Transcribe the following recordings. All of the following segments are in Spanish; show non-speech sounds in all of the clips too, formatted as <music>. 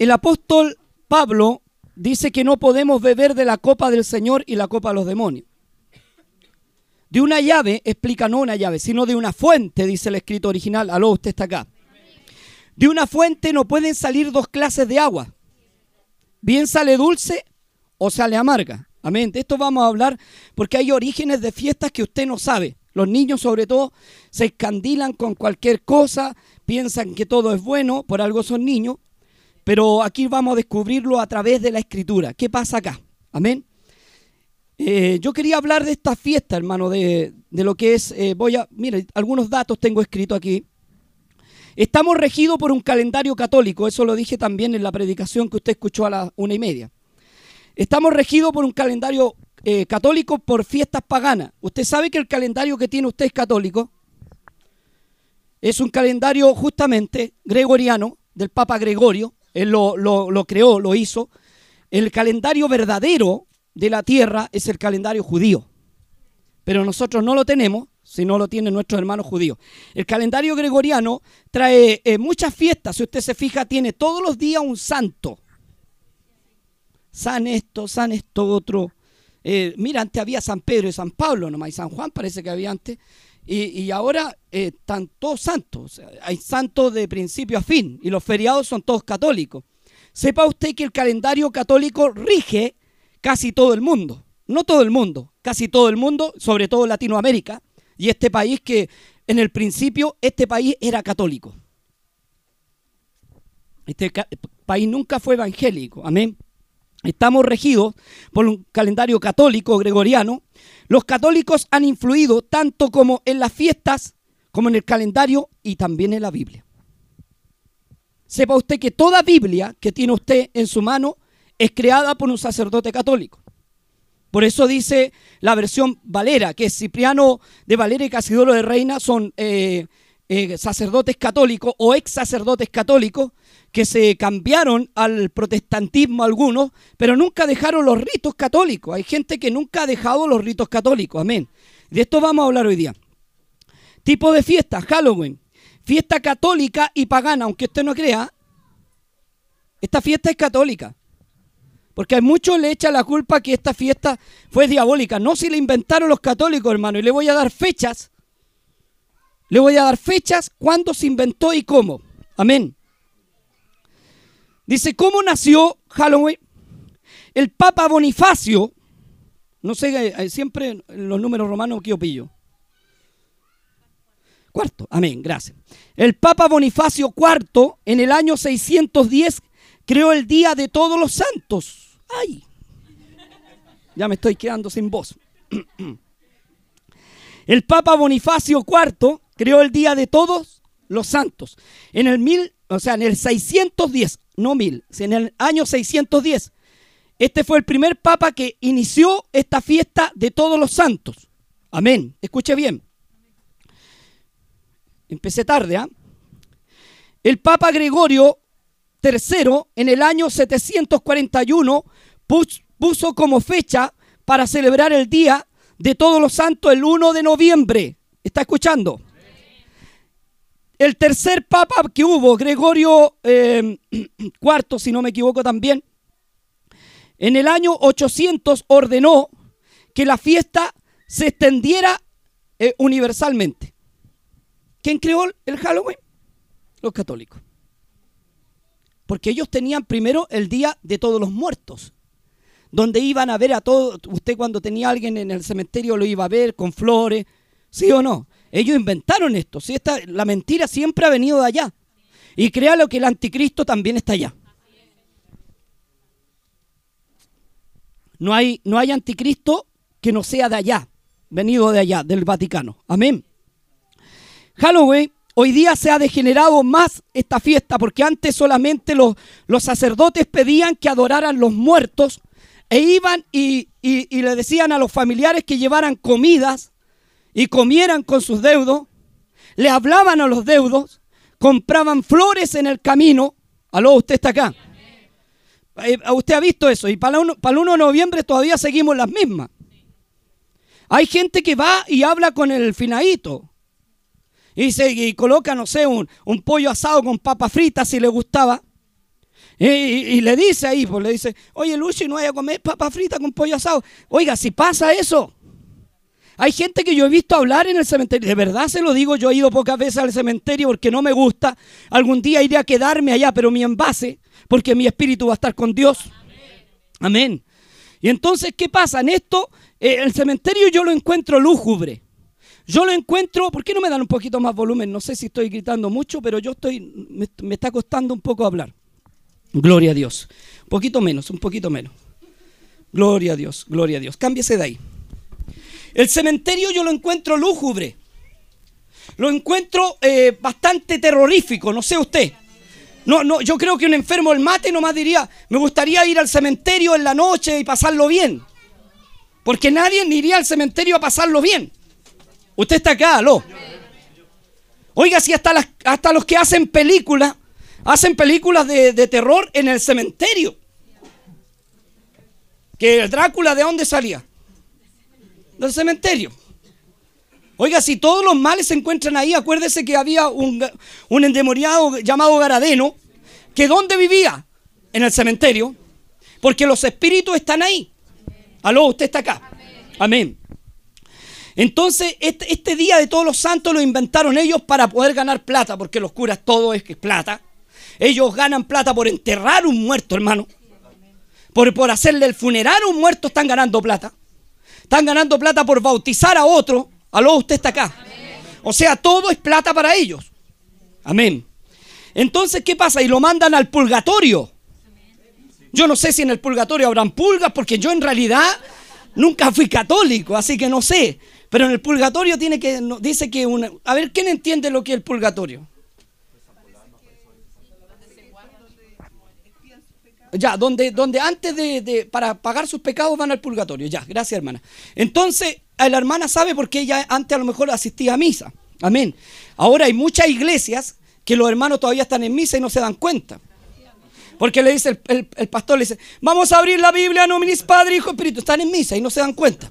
el apóstol Pablo dice que no podemos beber de la copa del Señor y la copa de los demonios. De una llave, explica no una llave, sino de una fuente, dice el escrito original. Aló, usted está acá. De una fuente no pueden salir dos clases de agua. Bien sale dulce o sale amarga. Amén. De esto vamos a hablar porque hay orígenes de fiestas que usted no sabe. Los niños sobre todo se escandilan con cualquier cosa, piensan que todo es bueno, por algo son niños, pero aquí vamos a descubrirlo a través de la escritura. ¿Qué pasa acá? Amén. Eh, yo quería hablar de esta fiesta, hermano, de, lo que es, eh, voy a, mire, algunos datos tengo escrito aquí. Estamos regidos por un calendario católico, eso lo dije también en la predicación que usted escuchó a las una y media. Estamos regidos por un calendario eh, católico por fiestas paganas. ¿Usted sabe que el calendario que tiene usted es católico? Es un calendario justamente gregoriano del Papa Gregorio. Él lo, lo creó, lo hizo. El calendario verdadero de la tierra es el calendario judío. Pero nosotros no lo tenemos si no lo tienen nuestros hermanos judíos. El calendario gregoriano trae eh, muchas fiestas. Si usted se fija, tiene todos los días un santo. San esto, san esto otro. Eh, mira, antes había San Pedro y San Pablo nomás, y San Juan parece que había antes. Y, ahora eh, están todos santos. hay santos de principio a fin. Y los feriados son todos católicos. Sepa usted que el calendario católico rige casi todo el mundo. No todo el mundo, casi todo el mundo, sobre todo Latinoamérica. Y este país que en el principio, este país era católico. Este país nunca fue evangélico. Amén. Estamos regidos por un calendario católico gregoriano. Los católicos han influido tanto como en las fiestas, como en el calendario y también en la Biblia. Sepa usted que toda Biblia que tiene usted en su mano es creada por un sacerdote católico. Por eso dice la versión Valera, que Cipriano de Valera y Casidoro de Reina son eh, eh, sacerdotes católicos o ex sacerdotes católicos que se cambiaron al protestantismo algunos, pero nunca dejaron los ritos católicos. Hay gente que nunca ha dejado los ritos católicos, amén. De esto vamos a hablar hoy día. Tipo de fiesta, Halloween, fiesta católica y pagana, aunque usted no crea, esta fiesta es católica. Porque hay muchos le echan la culpa que esta fiesta fue diabólica. No si la inventaron los católicos, hermano. Y le voy a dar fechas. Le voy a dar fechas cuándo se inventó y cómo. Amén. Dice, ¿cómo nació Halloween? El Papa Bonifacio, no sé, eh, siempre los números romanos que yo. Cuarto, amén, gracias. El Papa Bonifacio IV, en el año 610, creó el Día de Todos los Santos. ¡Ay! Ya me estoy quedando sin voz. <clears throat> El Papa Bonifacio IV creó el Día de Todos los Santos. En el mil, o sea, en el 610, no mil, en el año 610. Este fue el primer papa que inició esta fiesta de todos los santos. Amén. Escuche bien. Empecé tarde, ¿ah? El Papa Gregorio III, en el año 741, puso como fecha para celebrar el Día de Todos los Santos el 1 de noviembre. ¿Está escuchando? El tercer papa que hubo, Gregorio <clears throat> IV, eh, si no me equivoco también, en el año 800 ordenó que la fiesta se extendiera eh, universalmente. ¿Quién creó el Halloween? Los católicos. Porque ellos tenían primero el Día de Todos los Muertos, donde iban a ver a todos, usted cuando tenía alguien en el cementerio lo iba a ver con flores, ¿sí o no? Ellos inventaron esto. ¿sí? Esta, la mentira siempre ha venido de allá. Y créalo que el anticristo también está allá. No hay, no hay anticristo que no sea de allá, venido de allá, del Vaticano. Amén. Halloween, hoy día se ha degenerado más esta fiesta porque antes solamente los, los sacerdotes pedían que adoraran los muertos e iban y, y le decían a los familiares que llevaran comidas y comieran con sus deudos, le hablaban a los deudos, compraban flores en el camino. Aló, usted está acá. Eh, usted ha visto eso y para, el 1 de noviembre todavía seguimos las mismas. Hay gente que va y habla con el finadito. Y, se, y coloca, no sé, un, pollo asado con papas fritas si le gustaba. Y, le dice ahí, pues le dice, oye Lucy, no vaya a comer papa frita con pollo asado. Oiga, si pasa eso, hay gente que yo he visto hablar en el cementerio, de verdad se lo digo, yo he ido pocas veces al cementerio porque no me gusta, algún día iré a quedarme allá, pero mi envase, porque mi espíritu va a estar con Dios. Amén. Y entonces, ¿qué pasa? En esto, eh, el cementerio yo lo encuentro lúgubre. Yo lo encuentro, ¿por qué no me dan un poquito más volumen? No sé si estoy gritando mucho, pero yo estoy, me, me está costando un poco hablar. Gloria a Dios. Un poquito menos, un poquito menos. Gloria a Dios, gloria a Dios. Cámbiese de ahí. El cementerio yo lo encuentro lúgubre. Lo encuentro eh, bastante terrorífico, no sé usted. No, no, yo creo que un enfermo del mate nomás diría, me gustaría ir al cementerio en la noche y pasarlo bien. Porque nadie iría al cementerio a pasarlo bien. Usted está acá, aló. Oiga, si hasta, las, hasta los que hacen películas, hacen películas de, terror en el cementerio. Que el Drácula, ¿de dónde salía? Del cementerio. Oiga, si todos los males se encuentran ahí, acuérdese que había un, un endemoniado llamado Garadeno, que ¿dónde vivía? En el cementerio. Porque los espíritus están ahí. Aló, usted está acá. Amén. Entonces, este, este, día de todos los santos lo inventaron ellos para poder ganar plata, porque los curas todo es que es plata. Ellos ganan plata por enterrar un muerto, hermano. Por, por hacerle el funeral a un muerto están ganando plata. Están ganando plata por bautizar a otro. Aló, usted está acá. O sea, todo es plata para ellos. Amén. Entonces, ¿qué pasa? Y lo mandan al purgatorio. Yo no sé si en el purgatorio habrán pulgas, porque yo en realidad nunca fui católico, así que no sé. Pero en el purgatorio tiene que, dice que una... A ver, ¿quién entiende lo que es el purgatorio? Ya, donde, donde antes de, para pagar sus pecados van al purgatorio. Ya, gracias hermana. Entonces, la hermana sabe porque ella antes a lo mejor asistía a misa. Amén. Ahora hay muchas iglesias que los hermanos todavía están en misa y no se dan cuenta. Porque le dice el, pastor, le dice, vamos a abrir la Biblia, nominis Padre, Hijo, Espíritu. Están en misa y no se dan cuenta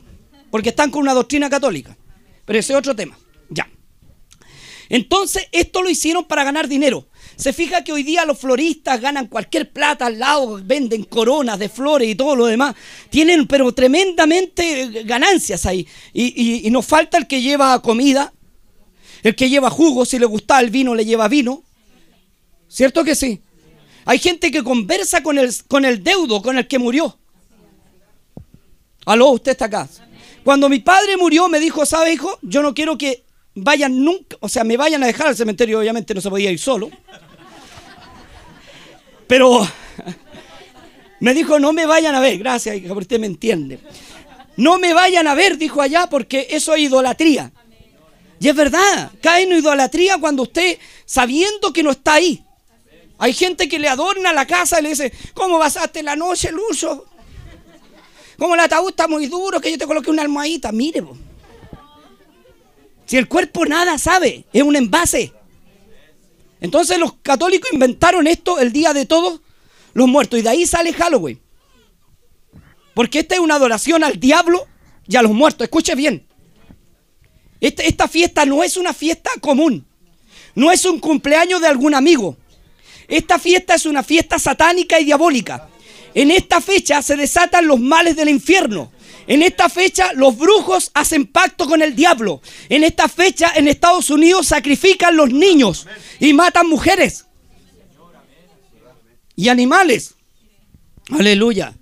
porque están con una doctrina católica. Pero ese es otro tema. Ya. Entonces, esto lo hicieron para ganar dinero. Se fija que hoy día los floristas ganan cualquier plata al lado, venden coronas de flores y todo lo demás. Tienen, pero tremendamente ganancias ahí. Y, y nos falta el que lleva comida, el que lleva jugo, si le gusta el vino, le lleva vino. ¿Cierto que sí? Hay gente que conversa con el, con el deudo, con el que murió. Aló, usted está acá. Cuando mi padre murió, me dijo, ¿sabe, hijo? Yo no quiero que vayan nunca, o sea, me vayan a dejar al cementerio, obviamente no se podía ir solo. Pero me dijo, no me vayan a ver, gracias, hija, porque usted me entiende. No me vayan a ver, dijo allá, porque eso es idolatría. Y es verdad, cae en idolatría cuando usted, sabiendo que no está ahí. Hay gente que le adorna la casa y le dice, ¿cómo pasaste la noche, Lucho? Como el ataúd está muy duro, que yo te coloqué una almohadita. Mire, si el cuerpo nada sabe, es un envase. Entonces los católicos inventaron esto el día de todos los muertos. Y de ahí sale Halloween. Porque esta es una adoración al diablo y a los muertos. Escuche bien. Esta, esta fiesta no es una fiesta común. No es un cumpleaños de algún amigo. Esta fiesta es una fiesta satánica y diabólica. En esta fecha se desatan los males del infierno. En esta fecha los brujos hacen pacto con el diablo. En esta fecha en Estados Unidos sacrifican los niños y matan mujeres y animales. Aleluya.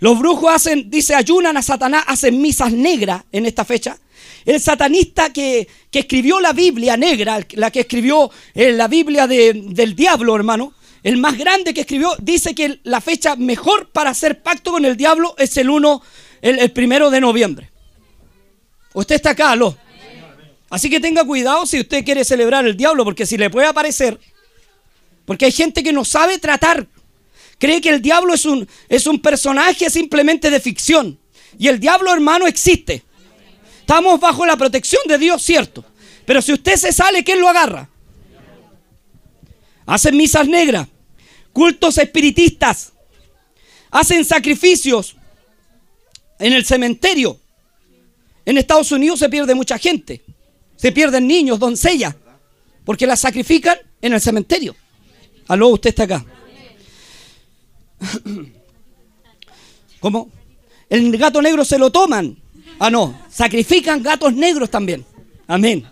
Los brujos hacen, dice, ayunan a Satanás, hacen misas negras en esta fecha. El satanista que, escribió la Biblia negra, la que escribió eh, la Biblia del diablo, hermano, el más grande que escribió, dice que la fecha mejor para hacer pacto con el diablo es el 1, el, primero de noviembre. Usted está acá, aló. Así que tenga cuidado si usted quiere celebrar el diablo, porque si le puede aparecer, porque hay gente que no sabe tratar, cree que el diablo es un, es un personaje simplemente de ficción. Y el diablo, hermano, existe. Estamos bajo la protección de Dios, cierto. Pero si usted se sale, ¿quién lo agarra? hacen misas negras, cultos espiritistas, hacen sacrificios en el cementerio. En Estados Unidos se pierde mucha gente, se pierden niños, doncellas, porque las sacrifican en el cementerio. Aló, usted está acá. <coughs> ¿Cómo? El gato negro se lo toman. Ah, no, sacrifican gatos negros también. Amén.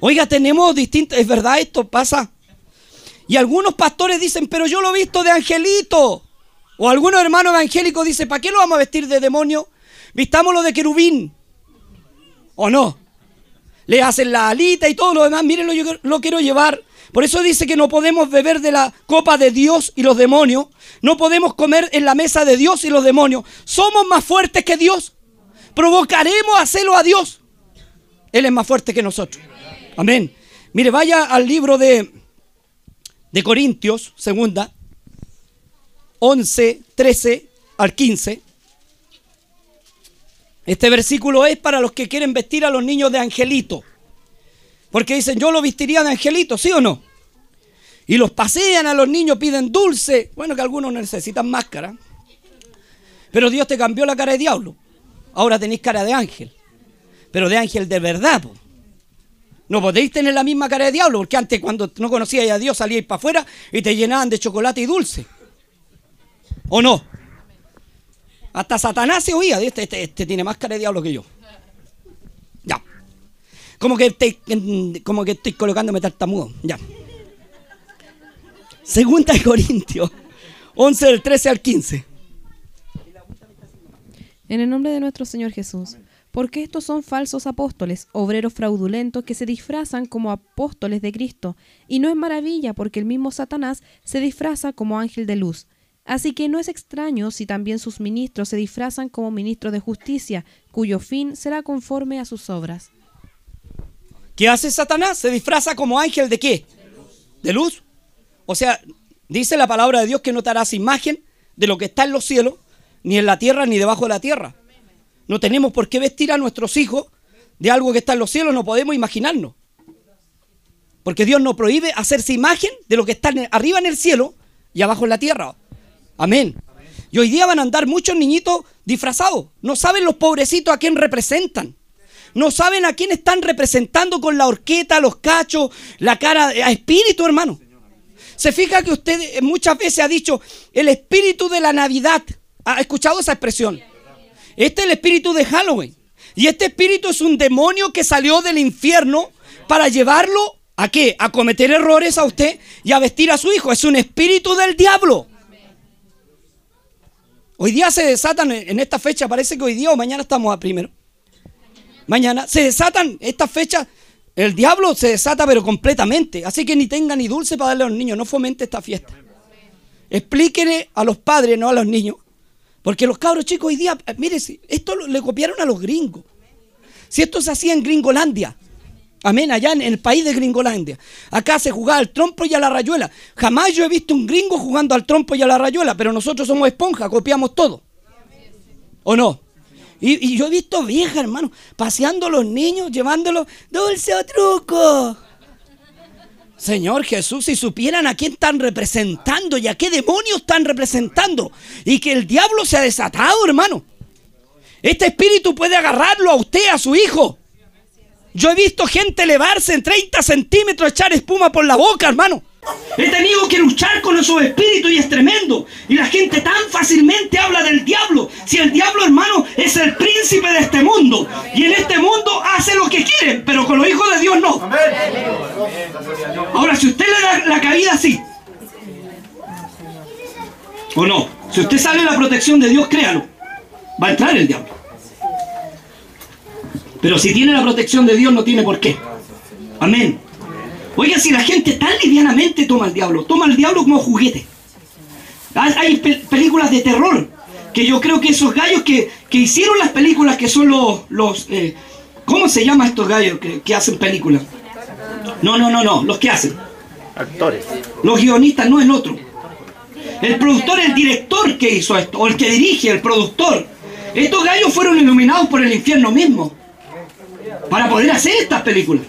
Oiga, tenemos distintos, es verdad, esto pasa. Y algunos pastores dicen, pero yo lo he visto de angelito. O algunos hermanos evangélicos dicen, ¿para qué lo vamos a vestir de demonio? Vistámoslo de querubín. ¿O no? Le hacen la alita y todo lo demás. Miren, yo lo quiero llevar. Por eso dice que no podemos beber de la copa de Dios y los demonios. No podemos comer en la mesa de Dios y los demonios. Somos más fuertes que Dios. Provocaremos a hacerlo a Dios. Él es más fuerte que nosotros. Amén. Mire, vaya al libro de, de Corintios, segunda, 11, 13 al 15. Este versículo es para los que quieren vestir a los niños de angelito. Porque dicen, yo lo vestiría de angelito, ¿sí o no? Y los pasean a los niños, piden dulce. Bueno, que algunos necesitan máscara. Pero Dios te cambió la cara de diablo. Ahora tenéis cara de ángel. Pero de ángel de verdad. No podéis tener la misma cara de diablo, porque antes cuando no conocíais a Dios salíais para afuera y te llenaban de chocolate y dulce. ¿O no? Hasta Satanás se oía, este, este, este, tiene más cara de diablo que yo. Ya. Como que, como que estoy colocándome tartamudo. Ya. Segunda de Corintios 11 del 13 al 15. En el nombre de nuestro Señor Jesús. Porque estos son falsos apóstoles, obreros fraudulentos que se disfrazan como apóstoles de Cristo. Y no es maravilla porque el mismo Satanás se disfraza como ángel de luz. Así que no es extraño si también sus ministros se disfrazan como ministros de justicia, cuyo fin será conforme a sus obras. ¿Qué hace Satanás? Se disfraza como ángel de qué? De luz. O sea, dice la palabra de Dios que no te harás imagen de lo que está en los cielos, ni en la tierra, ni debajo de la tierra. No tenemos por qué vestir a nuestros hijos de algo que está en los cielos, no podemos imaginarnos. Porque Dios nos prohíbe hacerse imagen de lo que está arriba en el cielo y abajo en la tierra. Amén. Y hoy día van a andar muchos niñitos disfrazados. No saben los pobrecitos a quién representan. No saben a quién están representando con la horqueta, los cachos, la cara, a espíritu, hermano. Se fija que usted eh, muchas veces ha dicho el espíritu de la Navidad. ¿Ha escuchado esa expresión? Este es el espíritu de Halloween. Y este espíritu es un demonio que salió del infierno para llevarlo a qué? A cometer errores a usted y a vestir a su hijo. Es un espíritu del diablo. Hoy día se desatan en esta fecha, parece que hoy día o mañana estamos a primero. Mañana se desatan estas fechas. El diablo se desata pero completamente. Así que ni tenga ni dulce para darle a los niños. No fomente esta fiesta. Explíquenle a los padres, no a los niños. Porque los cabros chicos hoy día, mire, esto le copiaron a los gringos. Si esto se hacía en Gringolandia, Amén, allá en el país de Gringolandia. Acá se jugaba al trompo y a la rayuela. Jamás yo he visto un gringo jugando al trompo y a la rayuela, pero nosotros somos esponja, copiamos todo. ¿O no? Y, yo he visto viejas, hermano, paseando a los niños, llevándolos dulce o truco. Señor Jesús, si supieran a quién están representando y a qué demonios están representando, y que el diablo se ha desatado, hermano. Este espíritu puede agarrarlo a usted, a su hijo yo he visto gente elevarse en 30 centímetros, echar espuma por la boca, hermano. He tenido que luchar con esos espíritus y es tremendo. Y la gente tan fácilmente habla del diablo. Si el diablo, hermano, es el príncipe de este mundo. Y en este mundo hace lo que quiere, pero con los hijos de Dios no. Ahora, si usted le da la caída así, o no, si usted sale de la protección de Dios, créalo, va a entrar el diablo. Pero si tiene la protección de Dios, no tiene por qué. Amén. Oiga, si la gente tan livianamente toma al diablo, toma al diablo como juguete. Hay películas de terror que yo creo que esos gallos que, hicieron las películas, que son los... los eh, ¿Cómo se llama estos gallos que, que hacen películas? No, no, no, no, los que hacen. Actores. Los guionistas no es otro. El productor, el director que hizo esto, o el que dirige, el productor. Estos gallos fueron iluminados por el infierno mismo para poder hacer estas películas.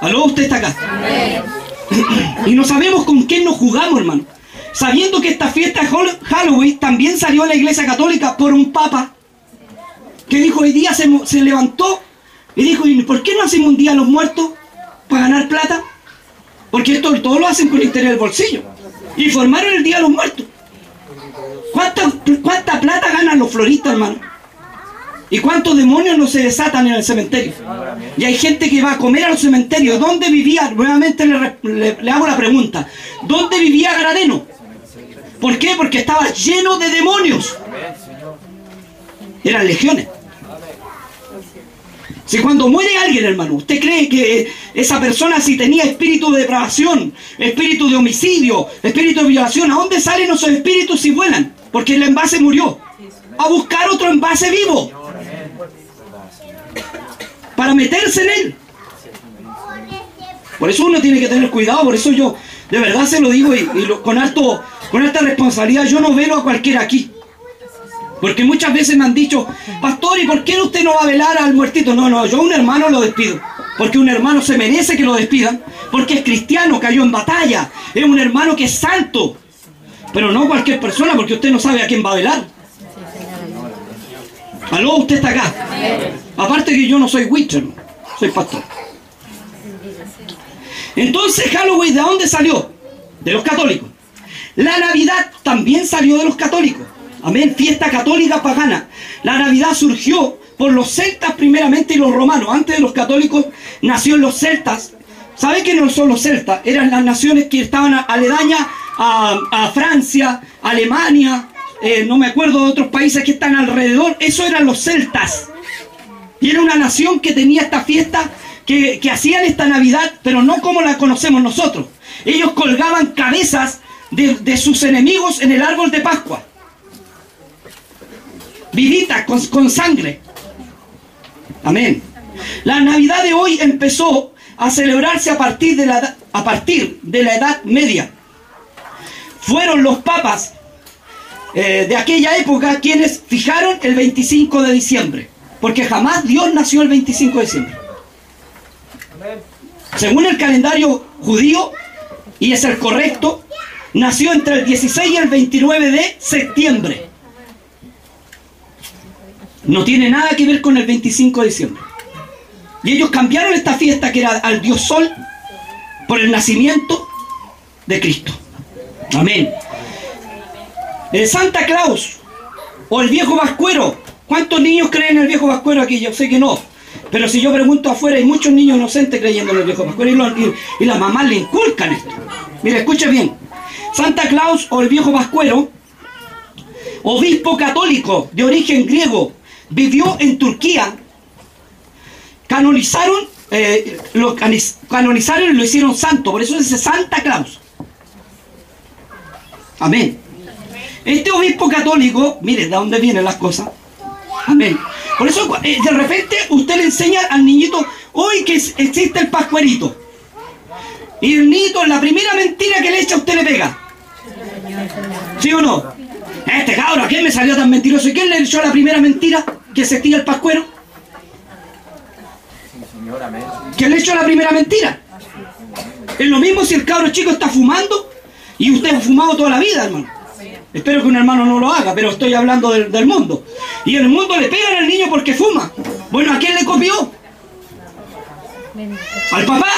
¿Aló? Usted está acá. <laughs> y no sabemos con quién nos jugamos, hermano. Sabiendo que esta fiesta de Halloween también salió a la iglesia católica por un papa que dijo hoy día se, se levantó y dijo, ¿y por qué no hacemos un día a los muertos para ganar plata? Porque esto todo lo hacen con el interés del bolsillo. Y formaron el día a los muertos. ¿Cuánta, ¿Cuánta plata ganan los floristas, hermano? ¿Y cuántos demonios no se desatan en el cementerio? Y hay gente que va a comer a los cementerios. ¿Dónde vivía? Nuevamente le, hago la pregunta. ¿Dónde vivía Garadeno? ¿Por qué? Porque estaba lleno de demonios. Eran legiones. Si cuando muere alguien, hermano, usted cree que esa persona si tenía espíritu de depravación, espíritu de homicidio, espíritu de violación, ¿a dónde salen esos espíritus si vuelan? Porque el envase murió. A buscar otro envase vivo. Meterse en él. Por eso uno tiene que tener cuidado, por eso yo de verdad se lo digo y, con, alto, con alta responsabilidad, yo no velo a cualquiera aquí. Porque muchas veces me han dicho, pastor, ¿y por qué usted no va a velar al muertito? No, no, yo a un hermano lo despido. Porque un hermano se merece que lo despidan. Porque es cristiano, cayó en batalla. Es un hermano que es santo. Pero no cualquier persona, porque usted no sabe a quién va a velar. Aló, usted está acá. Aparte que yo no soy witcher, soy pastor. Entonces Halloween, ¿de dónde salió? De los católicos. La Navidad también salió de los católicos. Amén, fiesta católica pagana. La Navidad surgió por los celtas primeramente y los romanos. Antes de los católicos nació los celtas. ¿Sabe qué no son los celtas? Eran las naciones que estaban aledañas a Francia, Alemania, eh, no me acuerdo de otros países que están alrededor. Eso eran los celtas. Y era una nación que tenía esta fiesta, que, que hacían esta Navidad, pero no como la conocemos nosotros. Ellos colgaban cabezas de, de sus enemigos en el árbol de Pascua. Vivitas, con, con sangre. Amén. La Navidad de hoy empezó a celebrarse a partir de la, a partir de la Edad Media. Fueron los papas eh, de aquella época quienes fijaron el 25 de diciembre. Porque jamás Dios nació el 25 de diciembre. Según el calendario judío, y es el correcto, nació entre el 16 y el 29 de septiembre. No tiene nada que ver con el 25 de diciembre. Y ellos cambiaron esta fiesta que era al dios sol por el nacimiento de Cristo. Amén. El Santa Claus o el viejo vascuero. ¿Cuántos niños creen en el viejo vascuero aquí? Yo sé que no. Pero si yo pregunto afuera, hay muchos niños inocentes creyendo en el viejo vascuero y, lo- las mamás le inculcan esto. Mira, escuche bien. Santa Claus o el viejo vascuero, obispo católico de origen griego, vivió en Turquía. Canonizaron, eh, lo canonizaron y lo hicieron santo. Por eso dice Santa Claus. Amén. Este obispo católico, mire de dónde vienen las cosas. Amén. Por eso eh, de repente usted le enseña al niñito hoy que existe el pascuerito. Y el niñito, la primera mentira que le echa, usted le pega. ¿Sí o no? Este cabro, ¿a quién me salió tan mentiroso? ¿Y quién le echó la primera mentira que existía el pascuero? ¿Quién le echó la primera mentira? Es lo mismo si el cabro chico está fumando y usted ha fumado toda la vida, hermano. Espero que un hermano no lo haga, pero estoy hablando del, del mundo. Y el mundo le pegan al niño porque fuma. Bueno, ¿a quién le copió? Al papá.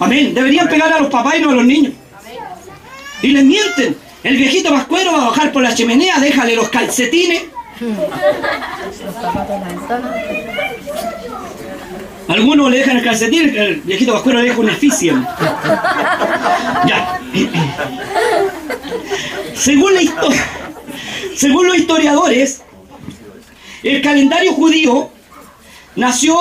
Amén. Deberían pegar a los papás y no a los niños. Y les mienten. El viejito vascuero va a bajar por la chimenea, déjale los calcetines. Algunos le dejan el calcetín, el viejito vascuero le deja un eficien. Ya. <laughs> Según, los historiadores, el calendario judío nació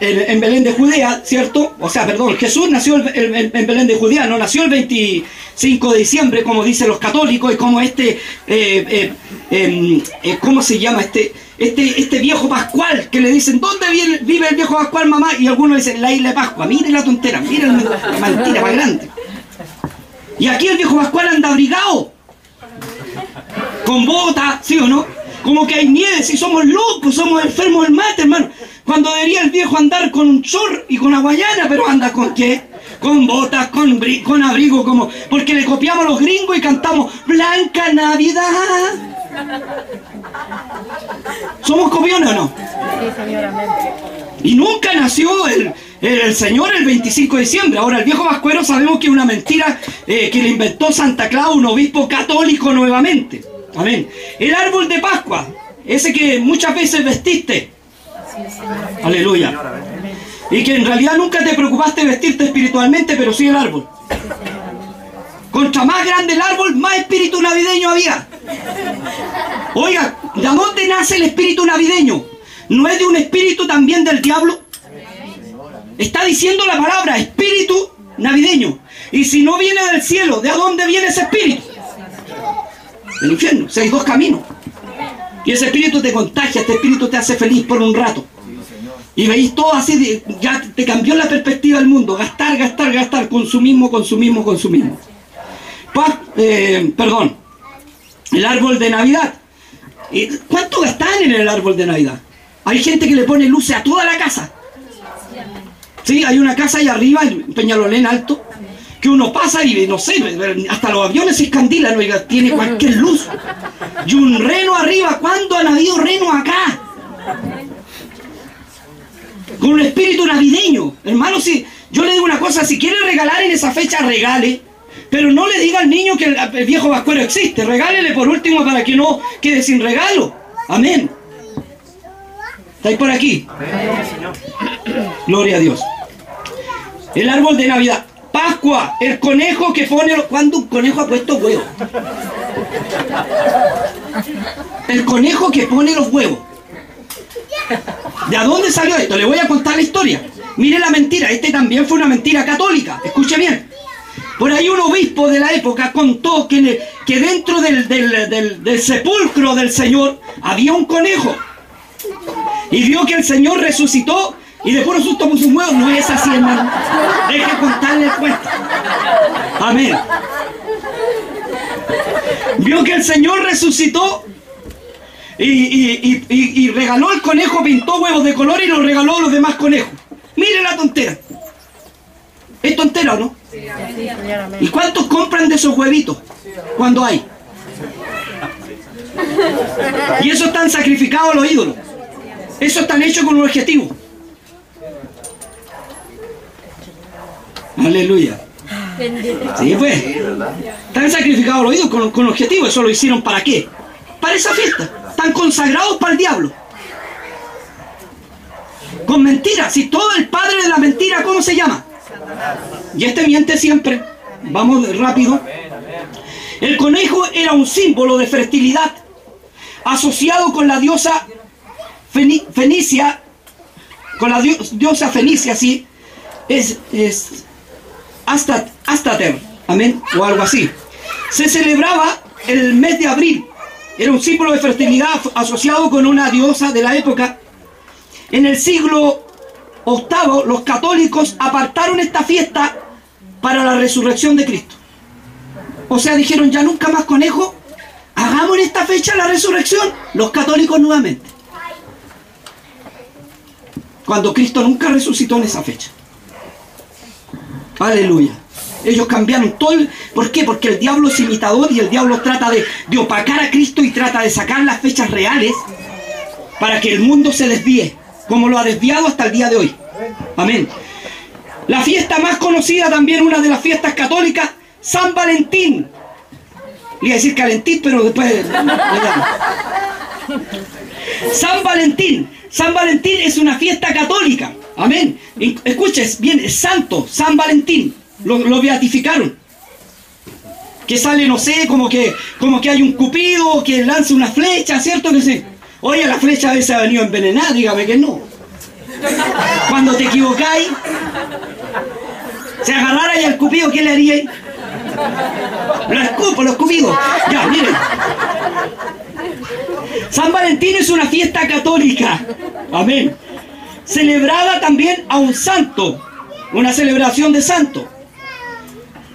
en, en Belén de Judea, ¿cierto? O sea, perdón, Jesús nació en Belén de Judea, no nació el 25 de diciembre, como dicen los católicos, y como este, eh, eh, em, eh, ¿cómo se llama? Este, este, este viejo Pascual, que le dicen, ¿dónde vive el viejo Pascual, mamá? Y algunos dicen, la isla de Pascua, miren la tontera, miren la mentira más grande. Y aquí el viejo Pascual anda abrigado, con bota, ¿sí o no? Como que hay nieve, si somos locos, somos enfermos del mate, hermano. Cuando debería el viejo andar con un chor y con aguayana, pero anda con qué? Con botas, con, con abrigo, como. Porque le copiamos a los gringos y cantamos Blanca Navidad. ¿Somos copiones o no? Y nunca nació el, el- el Señor el 25 de diciembre. Ahora, el viejo vascuero sabemos que es una mentira eh, que le inventó Santa Claus, un obispo católico nuevamente. Amén. El árbol de Pascua, ese que muchas veces vestiste. Aleluya. Y que en realidad nunca te preocupaste vestirte espiritualmente, pero sí el árbol. Contra más grande el árbol, más espíritu navideño había. Oiga, ¿de dónde nace el espíritu navideño? ¿No es de un espíritu también del diablo? Está diciendo la palabra espíritu navideño. Y si no viene del cielo, ¿de dónde viene ese espíritu? Del infierno. Si hay dos caminos. Y ese espíritu te contagia, este espíritu te hace feliz por un rato. Y veis todo así, ya te cambió la perspectiva del mundo. Gastar, gastar, gastar, consumismo, consumismo, consumismo. Eh, perdón, el árbol de Navidad. ¿Cuánto gastan en el árbol de Navidad? Hay gente que le pone luces a toda la casa. Sí, hay una casa ahí arriba, en Peñalolén alto, que uno pasa y no sé, hasta los aviones se escandilan, oiga, tiene cualquier luz. Y un reno arriba, ¿cuándo han habido reno acá? Con un espíritu navideño. Hermano, si yo le digo una cosa, si quiere regalar en esa fecha, regale. Pero no le diga al niño que el, viejo vascuero existe. Regálele por último para que no quede sin regalo. Amén. ¿Estáis por aquí? Gloria a Dios. El árbol de Navidad. Pascua, el conejo que pone... ¿Cuándo un conejo ha puesto huevos? El conejo que pone los huevos. ¿De dónde salió esto? Le voy a contar la historia. Mire la mentira. Este también fue una mentira católica. Escuche bien. Por ahí un obispo de la época contó que, que dentro del, del sepulcro del Señor había un conejo. Y vio que el Señor resucitó y de puro susto puso un huevo. No es así, hermano. Deje contarle el cuento. Amén. Vio que el Señor resucitó y, regaló el conejo, pintó huevos de color y lo regaló a los demás conejos. Mire la tontera. ¿Es tontera o no? ¿Y cuántos compran de esos huevitos cuando hay? Y eso están sacrificados los ídolos. Eso están hechos con un objetivo. Aleluya. Sí, pues. Están sacrificados los ídolos con, con objetivo. ¿Eso lo hicieron para qué? Para esa fiesta. Están consagrados para el diablo. Con mentiras. Si todo el padre de la mentira, ¿cómo se llama? Y este miente siempre. Vamos rápido. El conejo era un símbolo de fertilidad asociado con la diosa Fenicia, con la diosa Fenicia, sí, es, es Astater, amén, o algo así. Se celebraba el mes de abril, era un símbolo de fertilidad asociado con una diosa de la época. En el siglo VIII, los católicos apartaron esta fiesta para la resurrección de Cristo. O sea, dijeron ya nunca más conejo, hagamos en esta fecha la resurrección, los católicos nuevamente. Cuando Cristo nunca resucitó en esa fecha. Aleluya. Ellos cambiaron todo. ¿Por qué? Porque el diablo es imitador y el diablo trata de, de opacar a Cristo y trata de sacar las fechas reales para que el mundo se desvíe, como lo ha desviado hasta el día de hoy. Amén. La fiesta más conocida también, una de las fiestas católicas, San Valentín. Le iba a decir Calentín, pero después... San Valentín. San Valentín es una fiesta católica. Amén. Escuches, bien, es santo, San Valentín. Lo, beatificaron. Que sale, no sé, como que, como que hay un cupido que lanza una flecha, ¿cierto? Que sé. Oye, la flecha a veces ha venido envenenada, dígame que no. Cuando te equivocáis, se agarrara y al cupido, ¿qué le haríais? Lo escupo, lo escupido. Ya, miren. San Valentín es una fiesta católica. Amén. Celebrada también a un santo. Una celebración de santo.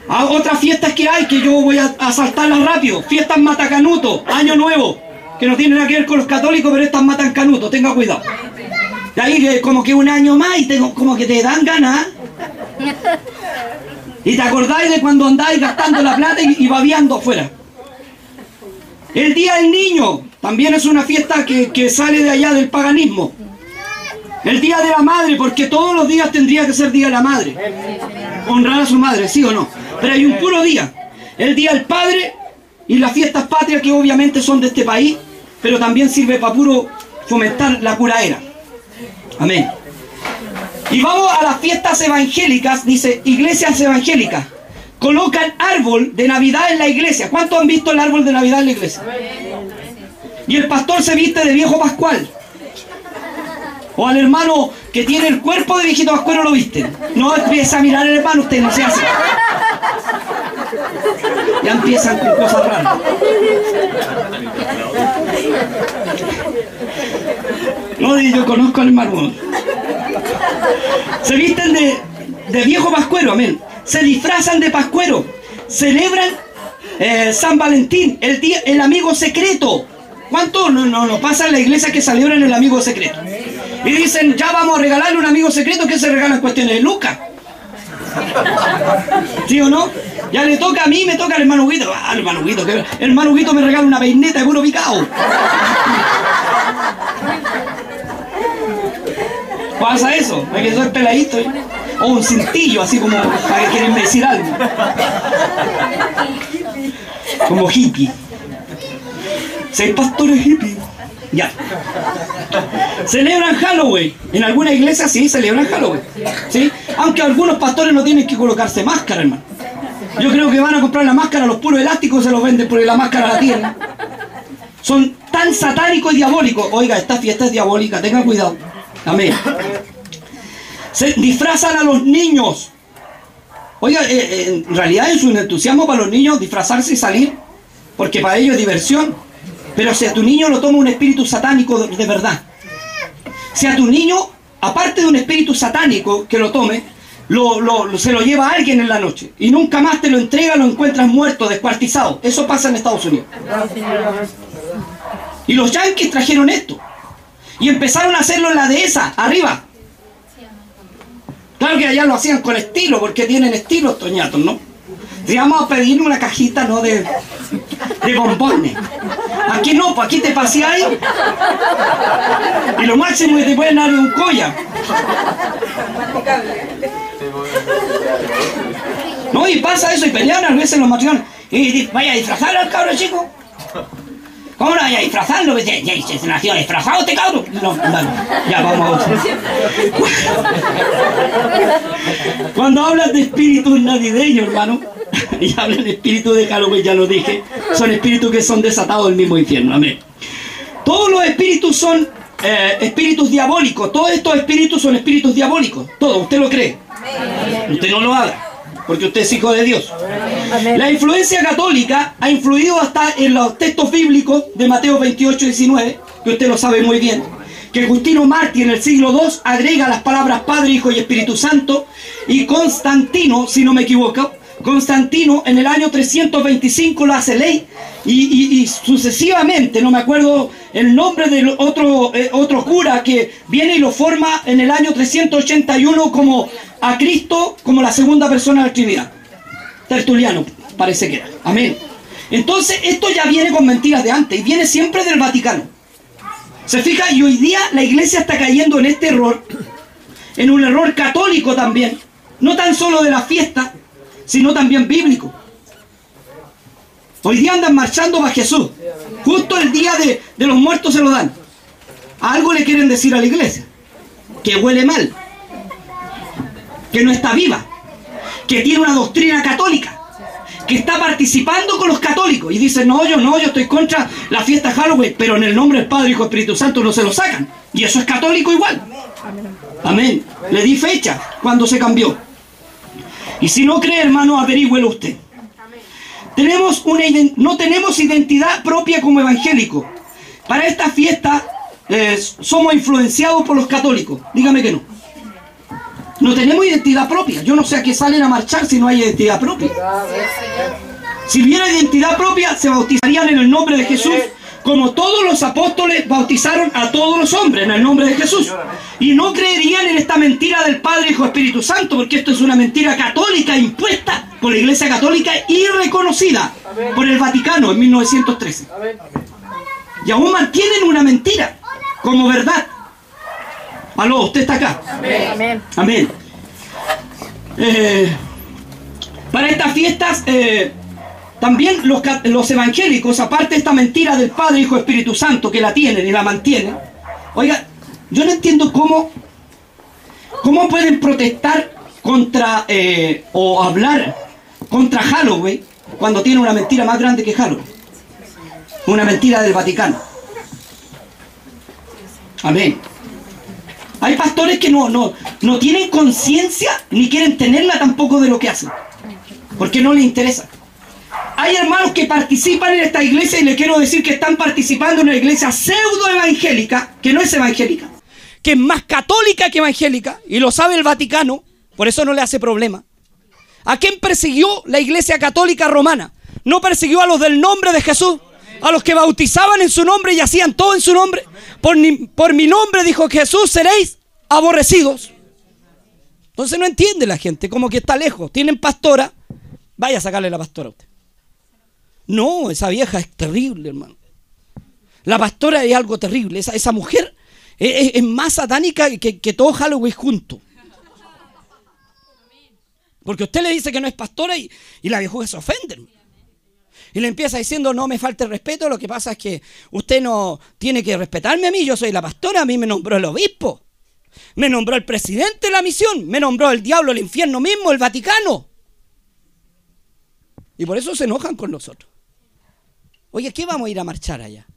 A otras fiestas que hay que yo voy a, saltarlas rápido. Fiestas matacanuto, año nuevo. Que no tienen nada que ver con los católicos, pero estas matan canuto. Tenga cuidado. De ahí como que un año más y como que te dan ganas. Y te acordáis de cuando andáis gastando la plata y, y babiando afuera. El Día del Niño también es una fiesta que, sale de allá del paganismo. El Día de la Madre, porque todos los días tendría que ser Día de la Madre. Honrar a su madre, ¿sí o no? Pero hay un puro día. El Día del Padre y las fiestas patrias que obviamente son de este país, pero también sirve para puro fomentar la curaera. Amén. Y vamos a las fiestas evangélicas, dice iglesias evangélicas. Colocan árbol de Navidad en la iglesia. ¿Cuántos han visto el árbol de Navidad en la iglesia? Y el pastor se viste de viejo pascual. O al hermano que tiene el cuerpo de viejito pascuero lo viste. No empieza a mirar al hermano, usted no se hace. Ya empiezan con cosas raras. No, yo conozco al hermano. Se visten de, de viejo pascuero, amén. Se disfrazan de pascuero. Celebran eh, San Valentín, el, día, el amigo secreto. ¿Cuánto no, no, no pasa en la iglesia que celebran el amigo secreto? Y dicen, ya vamos a regalarle un amigo secreto que se regala en cuestiones de Lucas. ¿Sí o no? Ya le toca a mí, me toca al hermano Huguito. Ah, hermano Huguito, que hermano Huguito me regala una peineta de puro picado. Pasa eso, hay que soy peladito. ¿eh? O un cintillo, así como para que quieren decir algo. Como hippie. Seis pastores hippies. Ya. Celebran Halloween. En alguna iglesia sí celebran Halloween. ¿Sí? Aunque algunos pastores no tienen que colocarse máscara, hermano. Yo creo que van a comprar la máscara, los puros elásticos se los venden porque la máscara la tienen. Son tan satánicos y diabólicos. Oiga, esta fiesta es diabólica, tengan cuidado. Amén. Se disfrazan a los niños. Oiga, eh, eh, en realidad es un entusiasmo para los niños disfrazarse y salir, porque para ellos es diversión. Pero si a tu niño lo toma un espíritu satánico de, verdad, si a tu niño, aparte de un espíritu satánico que lo tome, lo, se lo lleva a alguien en la noche y nunca más te lo entrega, lo encuentras muerto, descuartizado. Eso pasa en Estados Unidos. Y los yanquis trajeron esto. Y empezaron a hacerlo en la dehesa, arriba. Claro que allá lo hacían con estilo, porque tienen estilo estos ñatos, ¿no? Si vamos a pedir una cajita, ¿no? De bombones. Aquí no, pues aquí te paseáis. Y lo máximo que te pueden dar es un colla. No, y pasa eso, y pelean a veces los matrimonios. Y vaya a disfrazar al cabro chico. ¿Cómo no vaya a disfrazarlo? Ya, ya, ya se nació disfrazado este cabro. No, ya vamos a otro. Cuando hablan de espíritus navideños, hermano, <laughs> y hablan espíritus de Halloween, ya lo dije, son espíritus que son desatados del mismo infierno. Amén. Todos los espíritus son eh, espíritus diabólicos. Todos estos espíritus son espíritus diabólicos. Todo, ¿usted lo cree? Usted no lo haga, porque usted es hijo de Dios. La influencia católica ha influido hasta en los textos bíblicos de Mateo 28, 19, que usted lo sabe muy bien. Que Justino Martí en el siglo II agrega las palabras Padre, Hijo y Espíritu Santo. Y Constantino, si no me equivoco, Constantino en el año 325 lo hace ley. Y, sucesivamente, no me acuerdo el nombre del otro, eh, otro cura que viene y lo forma en el año 381 como a Cristo como la segunda persona de la Trinidad. Tertuliano, parece que era. Amén. Entonces, esto ya viene con mentiras de antes y viene siempre del Vaticano. Se fija, y hoy día la iglesia está cayendo en este error, en un error católico también, no tan solo de la fiesta, sino también bíblico. Hoy día andan marchando para Jesús. Justo el día de, de los muertos se lo dan. Algo le quieren decir a la iglesia. Que huele mal. Que no está viva que tiene una doctrina católica, que está participando con los católicos y dice, no, yo no, yo estoy contra la fiesta Halloween, pero en el nombre del Padre, Hijo y Espíritu Santo no se lo sacan. Y eso es católico igual. Amén. Le di fecha cuando se cambió. Y si no cree, hermano, averígüelo usted. Tenemos una no tenemos identidad propia como evangélicos. Para esta fiesta eh, somos influenciados por los católicos. Dígame que no. No tenemos identidad propia. Yo no sé a qué salen a marchar si no hay identidad propia. Si hubiera identidad propia, se bautizarían en el nombre de Jesús, como todos los apóstoles bautizaron a todos los hombres en el nombre de Jesús. Y no creerían en esta mentira del Padre, Hijo, Espíritu Santo, porque esto es una mentira católica impuesta por la Iglesia Católica y reconocida por el Vaticano en 1913. Y aún mantienen una mentira como verdad. Aló, usted está acá. También los, los evangélicos, aparte de esta mentira del Padre, Hijo, Espíritu Santo, que la tienen y la mantienen, oiga, yo no entiendo cómo, cómo pueden protestar contra eh, o hablar contra Halloween cuando tiene una mentira más grande que Halloween. Una mentira del Vaticano. Amén. Hay pastores que no, no, no tienen conciencia ni quieren tenerla tampoco de lo que hacen. Porque no les interesa. Hay hermanos que participan en esta iglesia y les quiero decir que están participando en una iglesia pseudo evangélica, que no es evangélica, que es más católica que evangélica, y lo sabe el Vaticano, por eso no le hace problema. ¿A quién persiguió la iglesia católica romana? No persiguió a los del nombre de Jesús, a los que bautizaban en su nombre y hacían todo en su nombre. Por, por mi nombre, dijo Jesús, seréis aborrecidos. Entonces no entiende la gente, como que está lejos. Tienen pastora, vaya a sacarle la pastora a usted. No, esa vieja es terrible, hermano. La pastora es algo terrible. Esa, mujer es, más satánica que, que todo Halloween junto. Porque usted le dice que no es pastora y, la viejuja se ofende. Y le empieza diciendo, no me falte el respeto, lo que pasa es que usted no tiene que respetarme a mí, yo soy la pastora, a mí me nombró el obispo. Me nombró el presidente de la misión, me nombró el diablo, el infierno mismo, el Vaticano. Y por eso se enojan con nosotros. Oye, ¿qué vamos a ir a marchar allá?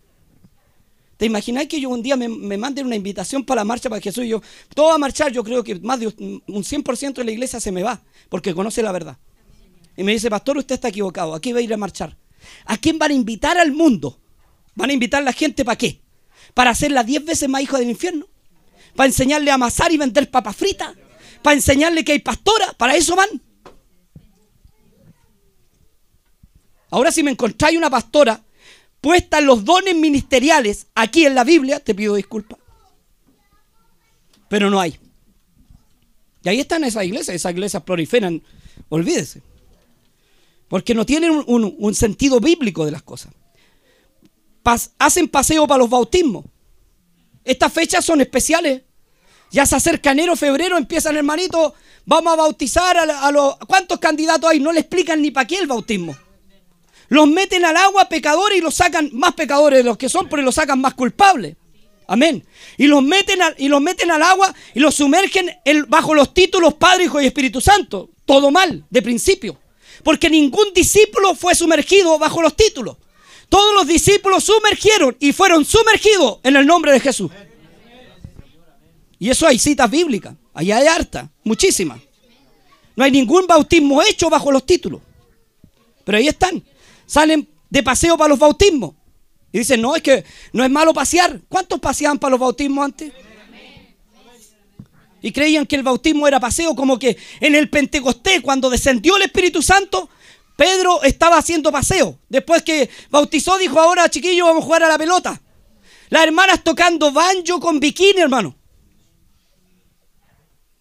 ¿Te imagináis que yo un día me, manden una invitación para la marcha para Jesús y yo, todo a marchar, yo creo que más de un un 100% de la iglesia se me va, porque conoce la verdad. Y me dice, pastor, usted está equivocado, ¿a qué va a ir a marchar? ¿A quién van a invitar al mundo? ¿Van a invitar a la gente para qué? ¿Para hacerla 10 veces más hijo del infierno? ¿Para enseñarle a amasar y vender papas fritas? ¿Para enseñarle que hay pastora? ¿Para eso van? Ahora si me encontráis una pastora puesta los dones ministeriales aquí en la Biblia, te pido disculpas. Pero no hay. Y ahí están esas iglesias, esas iglesias proliferan, olvídese. Porque no tienen un, sentido bíblico de las cosas. Hacen paseo para los bautismos. Estas fechas son especiales. Ya se acerca enero, febrero, empiezan hermanitos, vamos a bautizar a, a los... ¿Cuántos candidatos hay? No le explican ni para qué el bautismo. Los meten al agua pecadores y los sacan más pecadores de los que son, pero los sacan más culpables. Amén. Y los meten al, y los meten al agua y los sumergen en- bajo los títulos Padre, Hijo y Espíritu Santo. Todo mal, de principio. Porque ningún discípulo fue sumergido bajo los títulos. Todos los discípulos sumergieron y fueron sumergidos en el nombre de Jesús. Y eso hay citas bíblicas. Allá hay harta, muchísimas. No hay ningún bautismo hecho bajo los títulos. Pero ahí están. Salen de paseo para los bautismos. Y dicen, no, es que no es malo pasear. ¿Cuántos paseaban para los bautismos antes? Y creían que el bautismo era paseo, como que en el Pentecostés, cuando descendió el Espíritu Santo, Pedro estaba haciendo paseo. Después que bautizó, dijo, ahora chiquillos, vamos a jugar a la pelota. Las hermanas tocando banjo con bikini, hermano.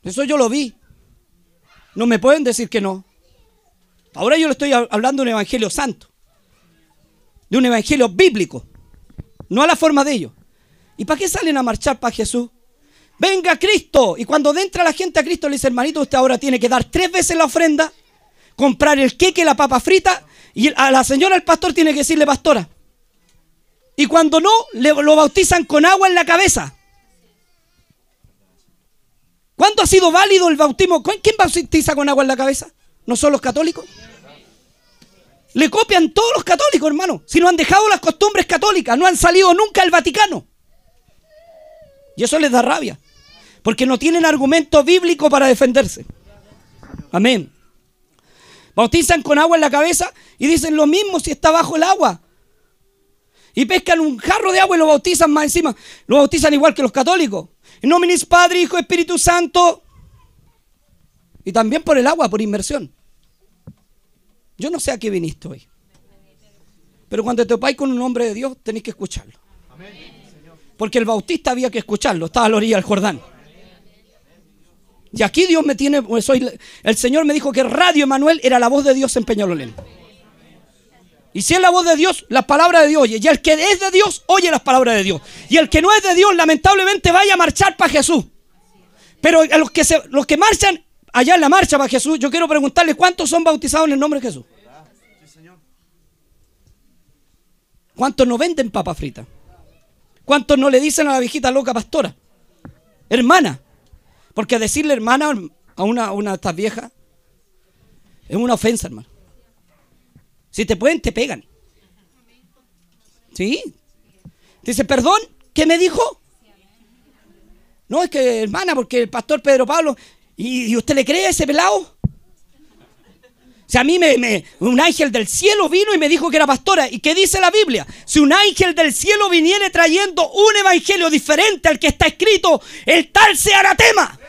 Eso yo lo vi. No me pueden decir que no. Ahora yo le estoy hab- hablando un evangelio santo. De un evangelio bíblico. No a la forma de ellos. ¿Y para qué salen a marchar para Jesús? Venga Cristo. Y cuando entra la gente a Cristo le dice, hermanito, usted ahora tiene que dar tres veces la ofrenda, comprar el queque, la papa frita, y a la señora, el pastor, tiene que decirle pastora. Y cuando no, le, lo bautizan con agua en la cabeza. ¿Cuándo ha sido válido el bautismo? ¿Quién bautiza con agua en la cabeza? ¿No son los católicos? Le copian todos los católicos, hermano. Si no han dejado las costumbres católicas, no han salido nunca del Vaticano. Y eso les da rabia. Porque no tienen argumento bíblico para defenderse. Amén. Bautizan con agua en la cabeza y dicen lo mismo si está bajo el agua. Y pescan un jarro de agua y lo bautizan más encima. Lo bautizan igual que los católicos. Nominis Padre, Hijo, Espíritu Santo. Y también por el agua, por inmersión. Yo no sé a qué viniste hoy. Pero cuando te topáis con un hombre de Dios, tenéis que escucharlo. Porque el bautista había que escucharlo, estaba a la orilla del Jordán. Y aquí Dios me tiene, pues, soy, el Señor me dijo que Radio Emanuel era la voz de Dios en Peñalolén. Y si es la voz de Dios, las palabras de Dios oye. Y el que es de Dios, oye las palabras de Dios. Y el que no es de Dios, lamentablemente vaya a marchar para Jesús. Pero a los que, se, los que marchan allá en la marcha para Jesús, yo quiero preguntarles cuántos son bautizados en el nombre de Jesús. ¿Cuántos no venden papa frita? ¿Cuántos no le dicen a la viejita loca pastora? Hermana. Porque decirle hermana a una, a una de estas viejas es una ofensa, hermano. Si te pueden, te pegan. ¿Sí? Dice, perdón, ¿qué me dijo? No, es que hermana, porque el pastor Pedro Pablo, ¿y, usted le cree a ese pelado? Si a mí me, un ángel del cielo vino y me dijo que era pastora. ¿Y qué dice la Biblia? Si un ángel del cielo viniera trayendo un evangelio diferente al que está escrito, el tal sea anatema.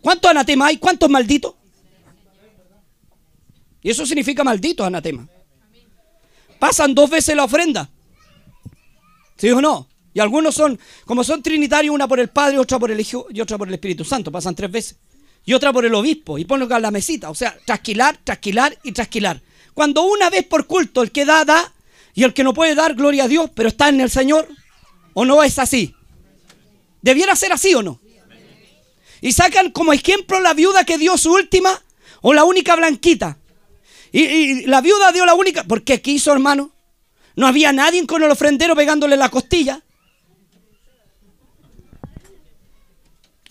¿Cuántos anatema hay? ¿Cuántos malditos? Y eso significa maldito anatema. Pasan dos veces la ofrenda. ¿Sí o no? Y algunos son, como son trinitarios, una por el Padre, otra por el Hijo y otra por el Espíritu Santo. Pasan tres veces. Y otra por el obispo. Y ponen la mesita. O sea, trasquilar, trasquilar y trasquilar. Cuando una vez por culto el que da, da. Y el que no puede dar, gloria a Dios, pero está en el Señor. ¿O no es así? ¿Debiera ser así o no? Y sacan como ejemplo la viuda que dio su última o la única blanquita. Y, la viuda dio la única. Porque quiso, hermano. No había nadie con el ofrendero pegándole la costilla.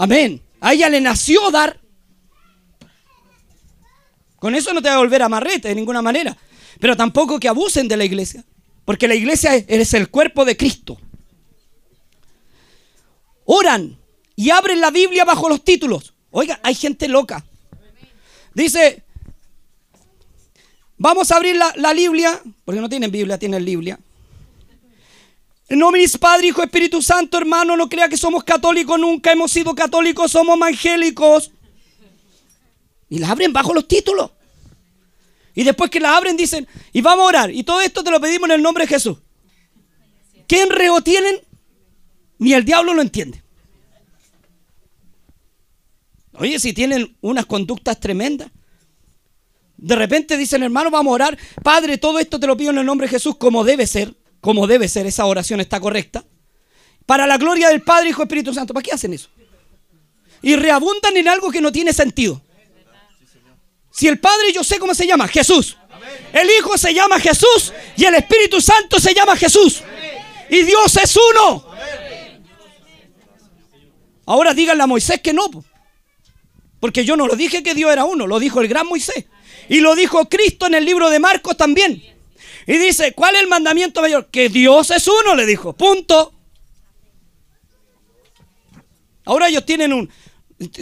Amén. A ella le nació dar. Con eso no te va a volver a amarrete de ninguna manera. Pero tampoco que abusen de la iglesia. Porque la iglesia es el cuerpo de Cristo. Oran y abren la Biblia bajo los títulos. Oiga, hay gente loca. Dice, vamos a abrir la, la Biblia, porque no tienen Biblia, tienen Biblia. En de Padre, Hijo, Espíritu Santo, hermano, no crea que somos católicos, nunca hemos sido católicos, somos evangélicos. Y la abren bajo los títulos. Y después que la abren dicen, y vamos a orar. Y todo esto te lo pedimos en el nombre de Jesús. ¿Qué enreo tienen? Ni el diablo lo entiende. Oye, si tienen unas conductas tremendas. De repente dicen, hermano, vamos a orar. Padre, todo esto te lo pido en el nombre de Jesús como debe ser como debe ser, esa oración está correcta, para la gloria del Padre, Hijo, Espíritu Santo. ¿Para qué hacen eso? Y reabundan en algo que no tiene sentido. Si el Padre yo sé cómo se llama, Jesús. El Hijo se llama Jesús y el Espíritu Santo se llama Jesús. Y Dios es uno. Ahora díganle a Moisés que no. Porque yo no lo dije que Dios era uno, lo dijo el gran Moisés. Y lo dijo Cristo en el libro de Marcos también. Y dice, ¿cuál es el mandamiento mayor? Que Dios es uno, le dijo. Punto. Ahora ellos tienen un...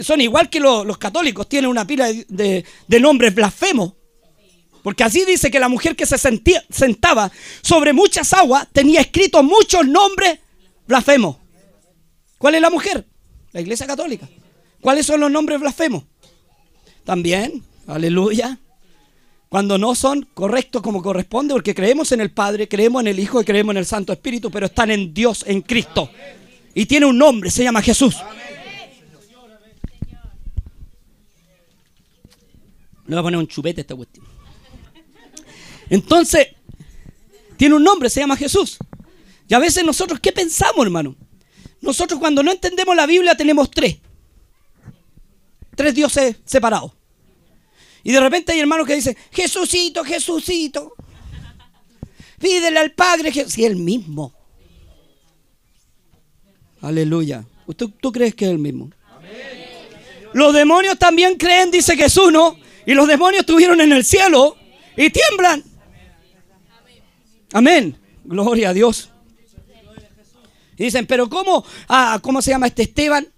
Son igual que los, católicos, tienen una pila de, nombres blasfemos. Porque así dice que la mujer que se sentía, sentaba sobre muchas aguas tenía escrito muchos nombres blasfemos. ¿Cuál es la mujer? La iglesia católica. ¿Cuáles son los nombres blasfemos? También, aleluya cuando no son correctos como corresponde, porque creemos en el Padre, creemos en el Hijo y creemos en el Santo Espíritu, pero están en Dios, en Cristo. Y tiene un nombre, se llama Jesús. Le voy a poner un chupete a esta cuestión. Entonces, tiene un nombre, se llama Jesús. Y a veces nosotros, ¿qué pensamos, hermano? Nosotros cuando no entendemos la Biblia tenemos tres. Tres dioses separados. Y de repente hay hermanos que dicen, Jesucito, Jesucito. Pídele al Padre si es el mismo. Aleluya. ¿Tú, ¿Tú, crees que es el mismo? Los demonios también creen, dice Jesús, ¿no? Y los demonios estuvieron en el cielo y tiemblan. Amén. Gloria a Dios. Y dicen, pero ¿cómo, ah, ¿cómo se llama este Esteban?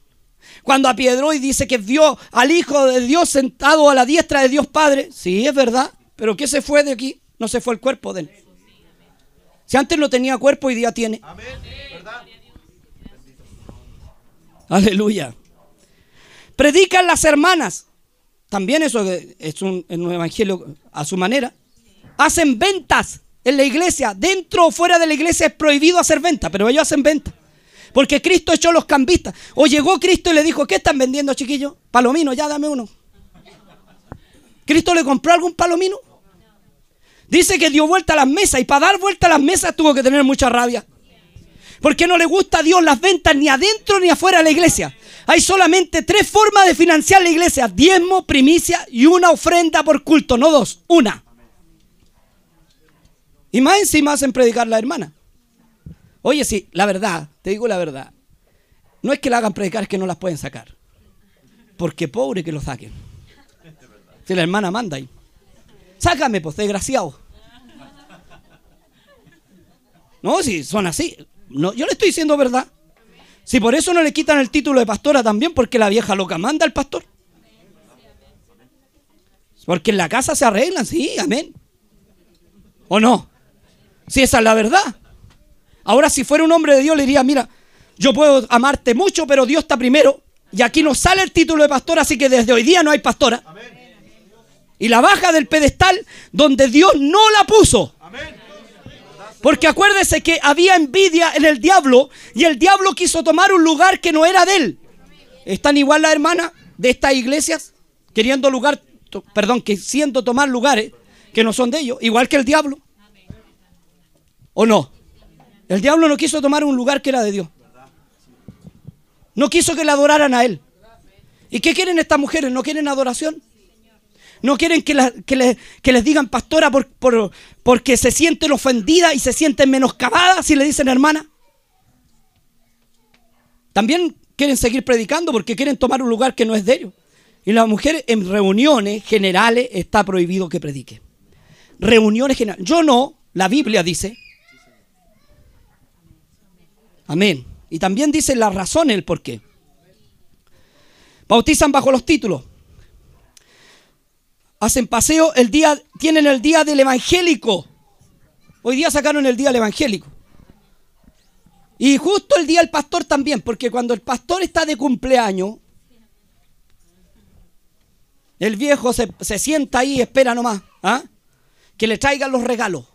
Cuando apiedró y dice que vio al Hijo de Dios sentado a la diestra de Dios Padre. Sí, es verdad. Pero ¿qué se fue de aquí? No se fue el cuerpo de él. Si antes no tenía cuerpo, hoy día tiene. Aleluya. Predican las hermanas. También eso es un, un evangelio a su manera. Hacen ventas en la iglesia. Dentro o fuera de la iglesia es prohibido hacer venta, pero ellos hacen venta. Porque Cristo echó los cambistas. O llegó Cristo y le dijo, ¿qué están vendiendo, chiquillos? Palomino, ya dame uno. ¿Cristo le compró algún palomino? Dice que dio vuelta a las mesas y para dar vuelta a las mesas tuvo que tener mucha rabia. Porque no le gusta a Dios las ventas ni adentro ni afuera de la iglesia. Hay solamente tres formas de financiar la iglesia. Diezmo, primicia y una ofrenda por culto. No dos, una. Y más encima hacen predicar la hermana. Oye, sí, la verdad, te digo la verdad. No es que la hagan predicar, es que no las pueden sacar. Porque pobre que lo saquen. Si la hermana manda ahí. Sácame, pues, desgraciado. No, si son así. No, yo le estoy diciendo verdad. Si por eso no le quitan el título de pastora también, porque la vieja loca manda al pastor. Porque en la casa se arreglan, sí, amén. ¿O no? Si esa es la verdad. Ahora, si fuera un hombre de Dios, le diría, mira, yo puedo amarte mucho, pero Dios está primero. Y aquí no sale el título de pastor, así que desde hoy día no hay pastora. Y la baja del pedestal donde Dios no la puso. Porque acuérdese que había envidia en el diablo y el diablo quiso tomar un lugar que no era de él. ¿Están igual las hermanas de estas iglesias queriendo lugar, perdón, que siendo tomar lugares que no son de ellos, igual que el diablo? ¿O no? El diablo no quiso tomar un lugar que era de Dios. No quiso que le adoraran a él. ¿Y qué quieren estas mujeres? ¿No quieren adoración? ¿No quieren que, les digan pastora por, porque se sienten ofendidas y se sienten menoscabadas si le dicen hermana? También quieren seguir predicando porque quieren tomar un lugar que no es de ellos. Y las mujeres en reuniones generales está prohibido que predique. Reuniones generales. Yo no, la Biblia dice. Amén. Y también dice la razón, el por qué. Bautizan bajo los títulos hacen paseo el día, tienen el día del evangélico. Hoy día sacaron el día del evangélico. Y justo el día del pastor también, porque cuando el pastor está de cumpleaños, el viejo se, sienta ahí y espera nomás ¿ah? que le traigan los regalos.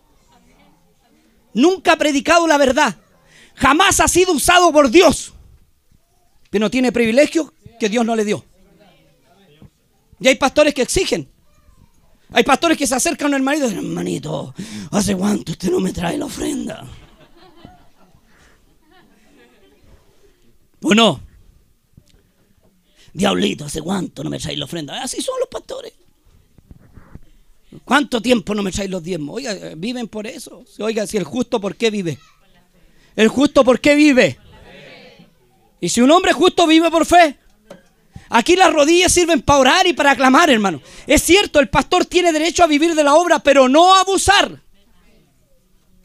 Nunca ha predicado la verdad. Jamás ha sido usado por Dios. Pero tiene privilegios que Dios no le dio. Y hay pastores que exigen. Hay pastores que se acercan al marido y dicen, hermanito, ¿hace cuánto usted no me trae la ofrenda? ¿O no? Diablito, ¿hace cuánto no me trae la ofrenda? Así son los pastores. ¿Cuánto tiempo no me trae los diezmos? Oiga, viven por eso. Oiga, si el justo, ¿por qué vive? El justo, ¿por qué vive? Y si un hombre justo vive por fe, Aquí las rodillas sirven para orar y para aclamar, hermano. Es cierto, el pastor tiene derecho a vivir de la obra, pero no a abusar.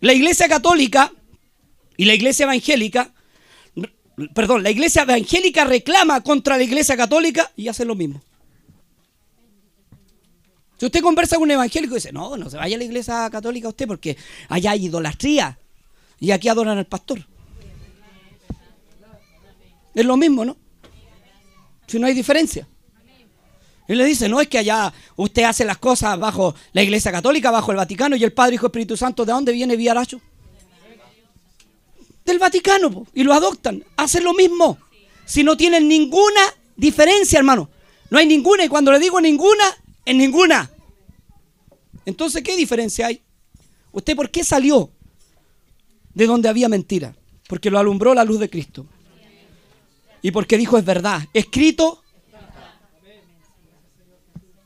La iglesia católica y la iglesia evangélica, perdón, la iglesia evangélica reclama contra la iglesia católica y hace lo mismo. Si usted conversa con un evangélico y dice, no, no se vaya a la iglesia católica usted porque allá hay idolatría y aquí adoran al pastor. Es lo mismo, ¿no? Si no hay diferencia. Y le dice, no es que allá usted hace las cosas bajo la Iglesia Católica, bajo el Vaticano y el Padre, Hijo, Espíritu Santo, ¿de dónde viene Viaracho? Del Vaticano, y lo adoptan. Hacen lo mismo. Si no tienen ninguna diferencia, hermano. No hay ninguna, y cuando le digo ninguna, es ninguna. Entonces, ¿qué diferencia hay? ¿Usted por qué salió de donde había mentira? Porque lo alumbró la luz de Cristo. Y porque dijo es verdad. Escrito.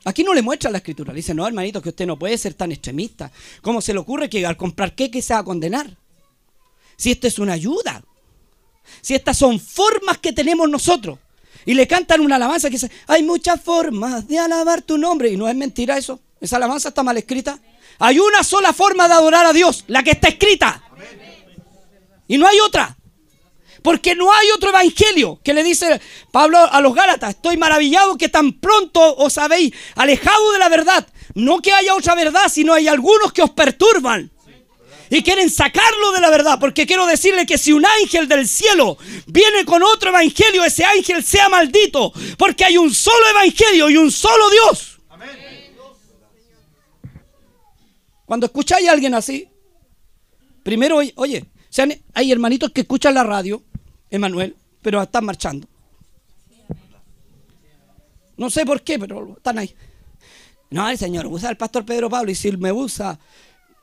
Aquí no le muestra la escritura. Le dice, no, hermanito, que usted no puede ser tan extremista. ¿Cómo se le ocurre que al comprar qué que se va a condenar? Si esto es una ayuda. Si estas son formas que tenemos nosotros. Y le cantan una alabanza que dice, hay muchas formas de alabar tu nombre. Y no es mentira eso. Esa alabanza está mal escrita. Hay una sola forma de adorar a Dios, la que está escrita. Y no hay otra. Porque no hay otro evangelio que le dice Pablo a los Gálatas, estoy maravillado que tan pronto os habéis alejado de la verdad. No que haya otra verdad, sino hay algunos que os perturban. Y quieren sacarlo de la verdad, porque quiero decirle que si un ángel del cielo viene con otro evangelio, ese ángel sea maldito, porque hay un solo evangelio y un solo Dios. Cuando escucháis a alguien así, primero, oye, hay hermanitos que escuchan la radio Emanuel, pero están marchando. No sé por qué, pero están ahí. No, el Señor usa al pastor Pedro Pablo y si me usa,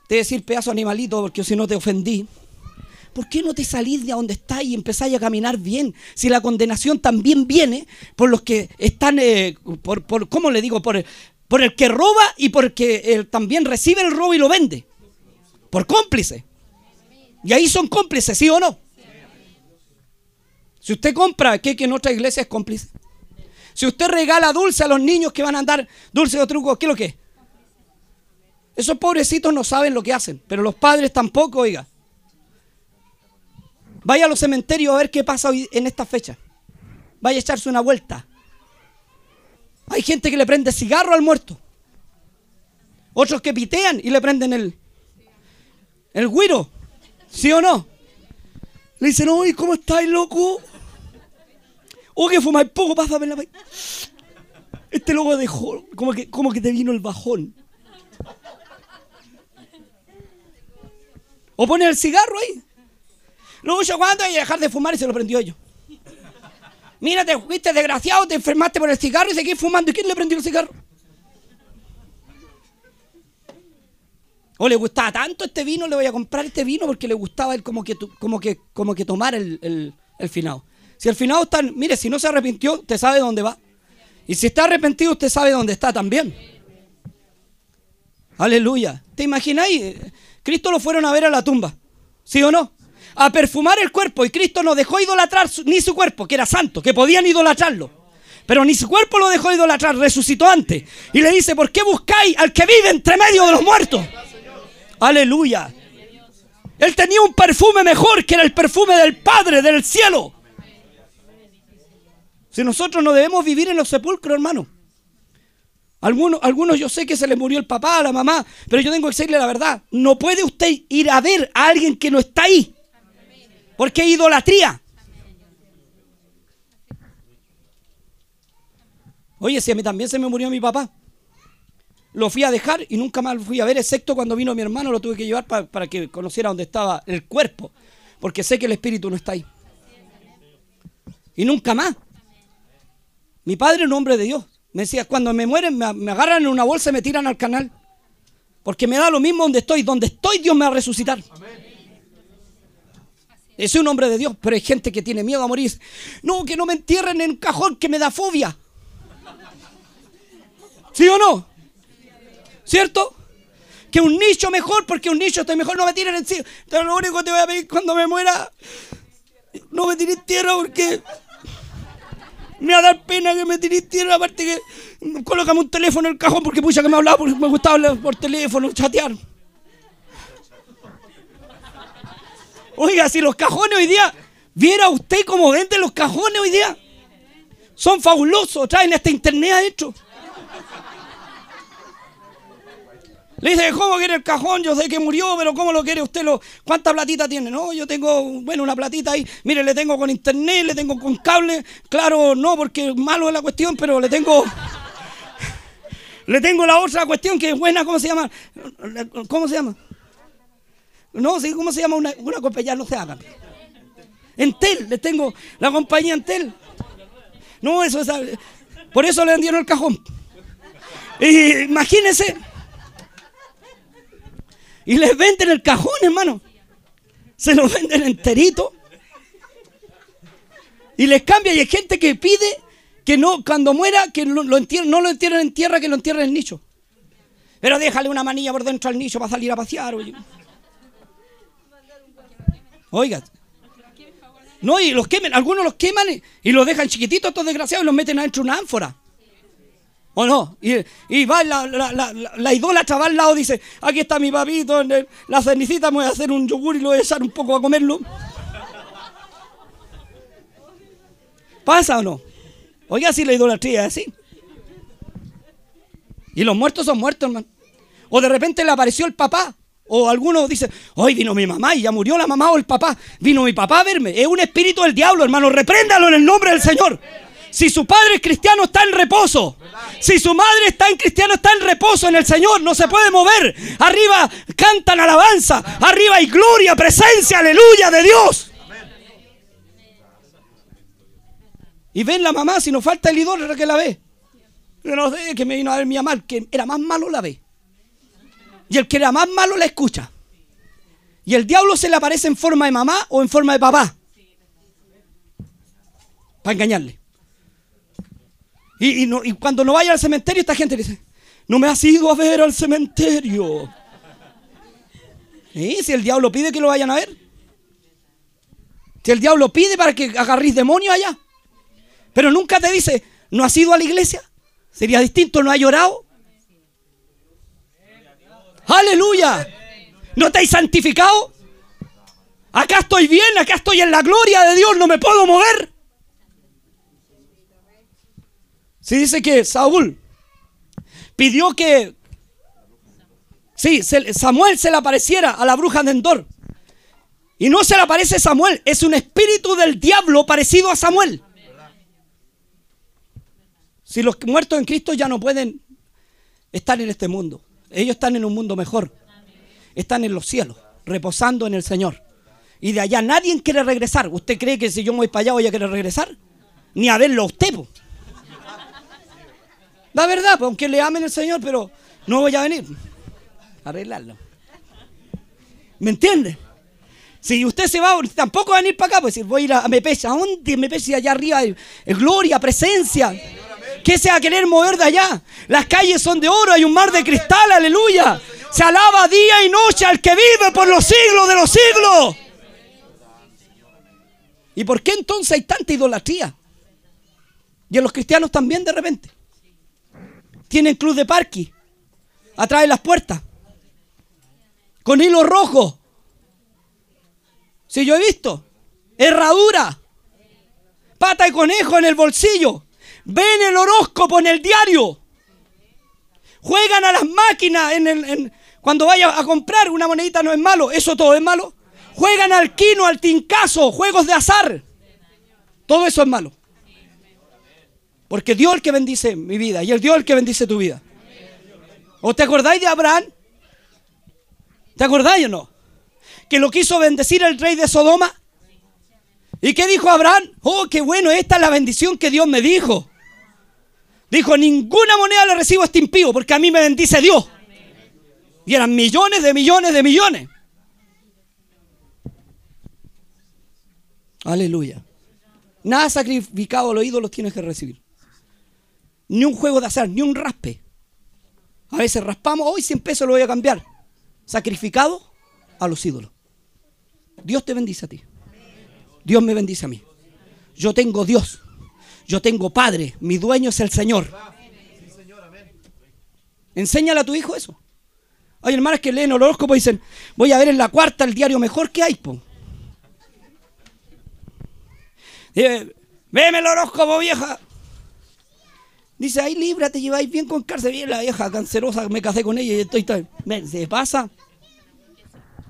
te decir pedazo animalito porque si no te ofendí. ¿Por qué no te salís de donde estás y empezáis a caminar bien? Si la condenación también viene por los que están, eh, por, por, ¿cómo le digo? Por, por el que roba y por el que también recibe el robo y lo vende. Por cómplice. Y ahí son cómplices, ¿sí o no? Si usted compra que en otra iglesia es cómplice. Si usted regala dulce a los niños que van a andar dulce o truco, ¿qué es lo que es? Esos pobrecitos no saben lo que hacen, pero los padres tampoco, oiga. Vaya a los cementerios a ver qué pasa hoy en esta fecha. Vaya a echarse una vuelta. Hay gente que le prende cigarro al muerto. Otros que pitean y le prenden el, el guiro. ¿Sí o no? Le dicen, oye, ¿cómo estáis, loco? O que fumáis poco, pásame la Este loco dejó, como que, como que te vino el bajón. O pone el cigarro ahí. Luego yo cuando hay dejar de fumar y se lo prendió yo. Mira, te fuiste desgraciado, te enfermaste por el cigarro y seguís fumando. ¿Y quién le prendió el cigarro? O le gustaba tanto este vino, le voy a comprar este vino porque le gustaba él como que, como que, como que tomar el, el, el finado. Si el finado está, mire, si no se arrepintió, usted sabe dónde va. Y si está arrepentido, usted sabe dónde está también. Aleluya. ¿Te imagináis? Cristo lo fueron a ver a la tumba. ¿Sí o no? A perfumar el cuerpo. Y Cristo no dejó idolatrar ni su cuerpo, que era santo, que podían idolatrarlo. Pero ni su cuerpo lo dejó idolatrar, resucitó antes. Y le dice, ¿por qué buscáis al que vive entre medio de los muertos? Aleluya. Él tenía un perfume mejor que era el perfume del Padre del cielo. Si nosotros no debemos vivir en los sepulcros, hermano. Algunos, algunos yo sé que se les murió el papá, la mamá, pero yo tengo que decirle la verdad. No puede usted ir a ver a alguien que no está ahí. Porque es idolatría. Oye, si a mí también se me murió mi papá. Lo fui a dejar y nunca más lo fui a ver, excepto cuando vino mi hermano, lo tuve que llevar para, que conociera dónde estaba el cuerpo. Porque sé que el espíritu no está ahí. Y nunca más. Mi padre es un hombre de Dios. Me decía, cuando me mueren, me, agarran en una bolsa y me tiran al canal. Porque me da lo mismo donde estoy. Donde estoy, Dios me va a resucitar. Es un hombre de Dios, pero hay gente que tiene miedo a morir. No, que no me entierren en un cajón que me da fobia. ¿Sí o no? ¿Cierto? Que un nicho mejor, porque un nicho está mejor, no me tiren encima. Pero lo único que te voy a pedir cuando me muera, no me tires tierra porque me va a dar pena que me tirís tierra, aparte que colócame un teléfono en el cajón porque pucha que me hablaba porque me gustaba hablar por teléfono, chatear. Oiga, si los cajones hoy día, viera usted cómo venden los cajones hoy día. Son fabulosos, traen este internet hecho. Le dice, ¿cómo quiere el cajón? Yo sé que murió, pero ¿cómo lo quiere usted? Lo... ¿Cuánta platita tiene? No, yo tengo, bueno, una platita ahí. Mire, le tengo con internet, le tengo con cable. Claro, no, porque malo es la cuestión, pero le tengo... <laughs> le tengo la otra cuestión que es buena, ¿cómo se llama? ¿Cómo se llama? No, sí, ¿cómo se llama una, una compañía? No se haga. Entel, le tengo la compañía Entel. No, eso es... Por eso le vendieron el cajón. Y imagínense... Y les venden el cajón, hermano. Se lo venden enterito. Y les cambia. Y hay gente que pide que no, cuando muera, que no lo entierren en tierra, que lo entierren en el nicho. Pero déjale una manilla por dentro al nicho para salir a pasear. Oiga. No, y los queman, algunos los queman y, y los dejan chiquititos, estos desgraciados, y los meten adentro de una ánfora. ¿O no? Y, va la, la, la, la, idólatra va al lado y dice, aquí está mi papito, la cernicita me voy a hacer un yogur y lo voy a echar un poco a comerlo. ¿Pasa o no? Oiga, si la idolatría es así. Y los muertos son muertos, hermano. O de repente le apareció el papá. O algunos dicen, hoy vino mi mamá y ya murió la mamá o el papá. Vino mi papá a verme. Es un espíritu del diablo, hermano. Repréndalo en el nombre del Señor. Si su padre es cristiano, está en reposo. Si su madre está en cristiano, está en reposo en el Señor. No se puede mover. Arriba cantan alabanza. Arriba hay gloria, presencia, aleluya de Dios. Y ven la mamá, si nos falta el idólatra que la ve. no sé, que me vino a ver mi mamá, que era más malo la ve. Y el que era más malo la escucha. Y el diablo se le aparece en forma de mamá o en forma de papá. Para engañarle. Y, cuando no vaya al cementerio, esta gente dice, no me has ido a ver al cementerio. ¿Sí? Si el diablo pide que lo vayan a ver. Si el diablo pide para que agarréis demonios allá. Pero nunca te dice, ¿no has ido a la iglesia? Sería distinto, ¿no ha llorado? Aleluya. ¿No estáis santificado? Acá estoy bien, acá estoy en la gloria de Dios, no me puedo mover. Si dice que Saúl pidió que sí, Samuel se le apareciera a la bruja de Endor. Y no se le aparece Samuel, es un espíritu del diablo parecido a Samuel. Si los muertos en Cristo ya no pueden estar en este mundo, ellos están en un mundo mejor. Están en los cielos, reposando en el Señor. Y de allá nadie quiere regresar. ¿Usted cree que si yo me voy para allá voy a querer regresar? Ni a verlo a usted. La verdad, aunque le amen el Señor, pero no voy a venir. Arreglarlo. ¿Me entiende? Si usted se va, tampoco va a venir para acá, pues voy a ir a Mepeche. ¿A dónde Mepeche? Allá arriba gloria, presencia. ¿Qué se va a querer mover de allá? Las calles son de oro, hay un mar de cristal, aleluya. Se alaba día y noche al que vive por los siglos de los siglos. ¿Y por qué entonces hay tanta idolatría? Y en los cristianos también de repente. Tienen club de parque atrás de las puertas. Con hilo rojo. Si yo he visto. Herradura. Pata de conejo en el bolsillo. Ven el horóscopo en el diario. Juegan a las máquinas en el, cuando vaya a comprar una monedita no es malo. Eso todo es malo. Juegan al quino, al tincazo, juegos de azar. Todo eso es malo. Porque Dios es el que bendice mi vida y el Dios es el que bendice tu vida. ¿O te acordáis de Abraham? ¿Te acordáis o no? Que lo quiso bendecir el rey de Sodoma. ¿Y qué dijo Abraham? Oh, qué bueno, esta es la bendición que Dios me dijo. Dijo, ninguna moneda le recibo a este impío porque a mí me bendice Dios. Y eran millones de millones de millones. Aleluya. Nada sacrificado a los ídolos tienes que recibir ni un juego de azar, ni un raspe. A veces raspamos, hoy 100 pesos lo voy a cambiar. Sacrificado a los ídolos. Dios te bendice a ti. Dios me bendice a mí. Yo tengo Dios. Yo tengo Padre. Mi dueño es el Señor. Enséñale a tu hijo eso. Hay hermanas que leen el horóscopo y dicen, voy a ver en la cuarta el diario mejor que hay. Po. Eh, veme el horóscopo, vieja. Dice, ay, Libra, te lleváis bien con cárcel. Bien, la vieja cancerosa, me casé con ella y estoy... ¿Se pasa?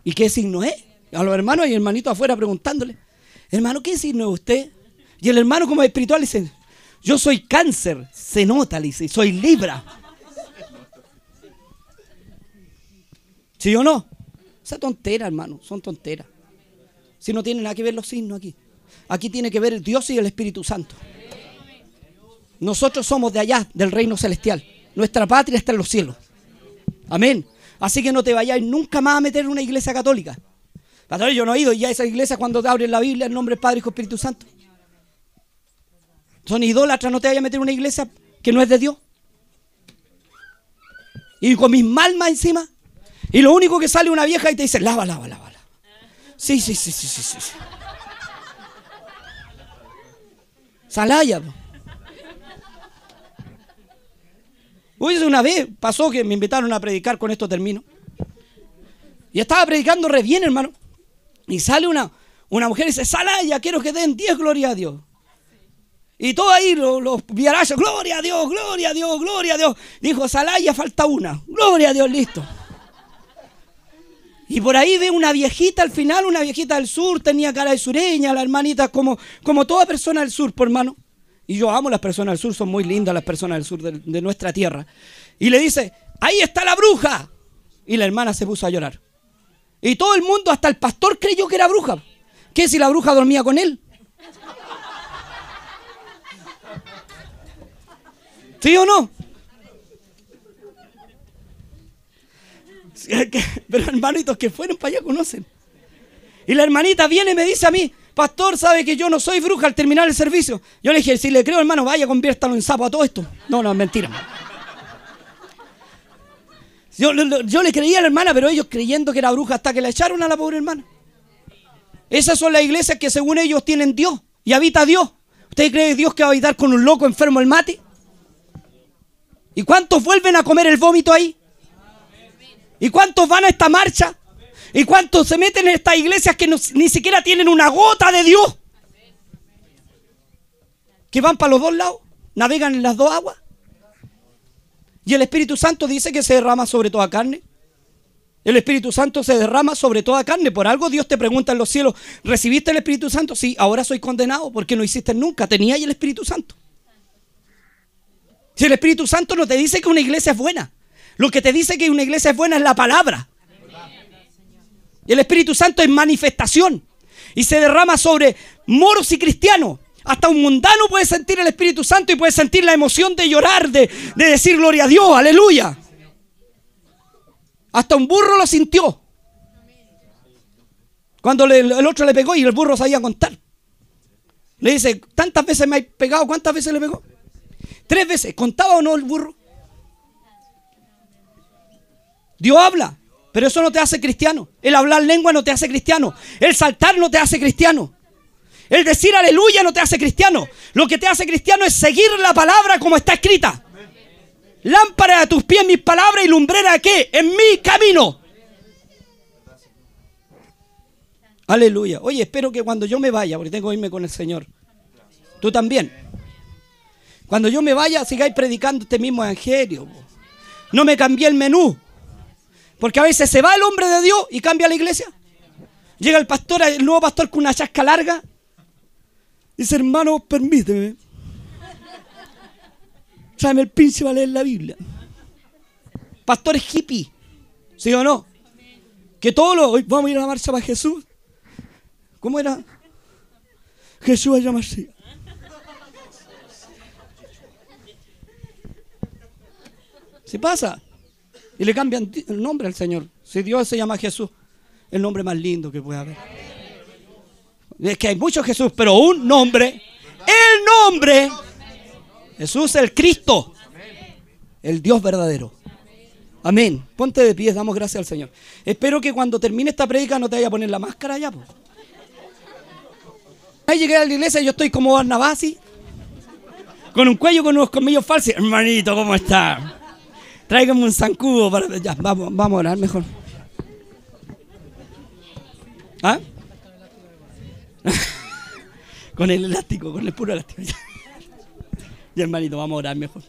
¿Y qué signo es? A los hermanos y hermanito afuera preguntándole, hermano, ¿qué signo es usted? Y el hermano como espiritual dice, yo soy cáncer. Se nota, dice, soy Libra. ¿Sí o no? Esa tontera, hermano, son tonteras. Si no tienen nada que ver los signos aquí. Aquí tiene que ver Dios y el Espíritu Santo. Nosotros somos de allá, del reino celestial. Nuestra patria está en los cielos. Amén. Así que no te vayáis nunca más a meter en una iglesia católica. Pastor, yo no he ido ya a esa iglesia cuando te abren la Biblia en nombre del Padre, Hijo, Espíritu Santo. Son idólatras, no te vayas a meter en una iglesia que no es de Dios. Y con mis malmas encima. Y lo único que sale una vieja y te dice, lava, lava, lava. lava. Sí, sí, sí, sí, sí, sí. Salaya. Hoy una vez pasó que me invitaron a predicar, con esto termino. Y estaba predicando re bien, hermano. Y sale una, una mujer y dice, Salaya, quiero que den 10 gloria a Dios. Y todo ahí los, los gloria a Dios, gloria a Dios, gloria a Dios. Dijo, Salaya, falta una. Gloria a Dios, listo. Y por ahí ve una viejita al final, una viejita del sur, tenía cara de sureña, la hermanita como, como toda persona del sur, por hermano. Y yo amo las personas del sur, son muy lindas las personas del sur de, nuestra tierra. Y le dice, ahí está la bruja. Y la hermana se puso a llorar. Y todo el mundo, hasta el pastor creyó que era bruja. ¿Qué si la bruja dormía con él? ¿Sí o no? Pero hermanitos que fueron para allá conocen. Y la hermanita viene y me dice a mí, pastor, sabe que yo no soy bruja al terminar el servicio. Yo le dije, si le creo, hermano, vaya, conviértalo en sapo a todo esto. No, no, es mentira. Yo, le creía a la hermana, pero ellos creyendo que era bruja hasta que la echaron a la pobre hermana. Esas son las iglesias que según ellos tienen Dios y habita Dios. ¿Usted cree que Dios que va a habitar con un loco enfermo el mate? ¿Y cuántos vuelven a comer el vómito ahí? ¿Y cuántos van a esta marcha? ¿Y cuántos se meten en estas iglesias que ni siquiera tienen una gota de Dios? Que van para los dos lados, navegan en las dos aguas. Y el Espíritu Santo dice que se derrama sobre toda carne. El Espíritu Santo se derrama sobre toda carne. Por algo Dios te pregunta en los cielos, ¿recibiste el Espíritu Santo? Sí, ahora soy condenado porque no hiciste nunca. Tenía el Espíritu Santo. Si el Espíritu Santo no te dice que una iglesia es buena, lo que te dice que una iglesia es buena es la palabra. Y el Espíritu Santo es manifestación y se derrama sobre moros y cristianos. Hasta un mundano puede sentir el Espíritu Santo y puede sentir la emoción de llorar, de, decir gloria a Dios, aleluya. Hasta un burro lo sintió. Cuando el otro le pegó y el burro sabía contar. Le dice, tantas veces me ha pegado, ¿cuántas veces le pegó? Tres veces. ¿Contaba o no el burro? Dios habla, pero eso no te hace cristiano. El hablar lengua no te hace cristiano. El saltar no te hace cristiano. El decir aleluya no te hace cristiano. Lo que te hace cristiano es seguir la palabra como está escrita. Lámpara a tus pies mis palabras y lumbrera a qué? En mi camino. Aleluya. Oye, espero que cuando yo me vaya, porque tengo que irme con el Señor, tú también. Cuando yo me vaya, sigáis predicando este mismo evangelio. No me cambié el menú. Porque a veces se va el hombre de Dios y cambia la iglesia. Llega el pastor, el nuevo pastor con una chasca larga Dice, hermano, permíteme. Tráeme el príncipe a leer la Biblia. Pastores hippie, ¿sí o no? Que todos los. Vamos a ir a la marcha para Jesús. ¿Cómo era? Jesús a llamarse. Se pasa. Y le cambian el nombre al Señor. Si Dios se llama Jesús, el nombre más lindo que puede haber. Es que hay muchos Jesús, pero un nombre. El nombre. Jesús el Cristo. El Dios verdadero. Amén. Ponte de pie, damos gracias al Señor. Espero que cuando termine esta predica no te vaya a poner la máscara ya. Ahí llegué a la iglesia y yo estoy como Barnabasi. Con un cuello con unos colmillos falsos. Hermanito, ¿cómo está? Tráigame un zancudo para. Ya, vamos, vamos a orar mejor. ¿Ah? <laughs> con el elástico, con el puro elástico. <laughs> ya hermanito, vamos a orar mejor.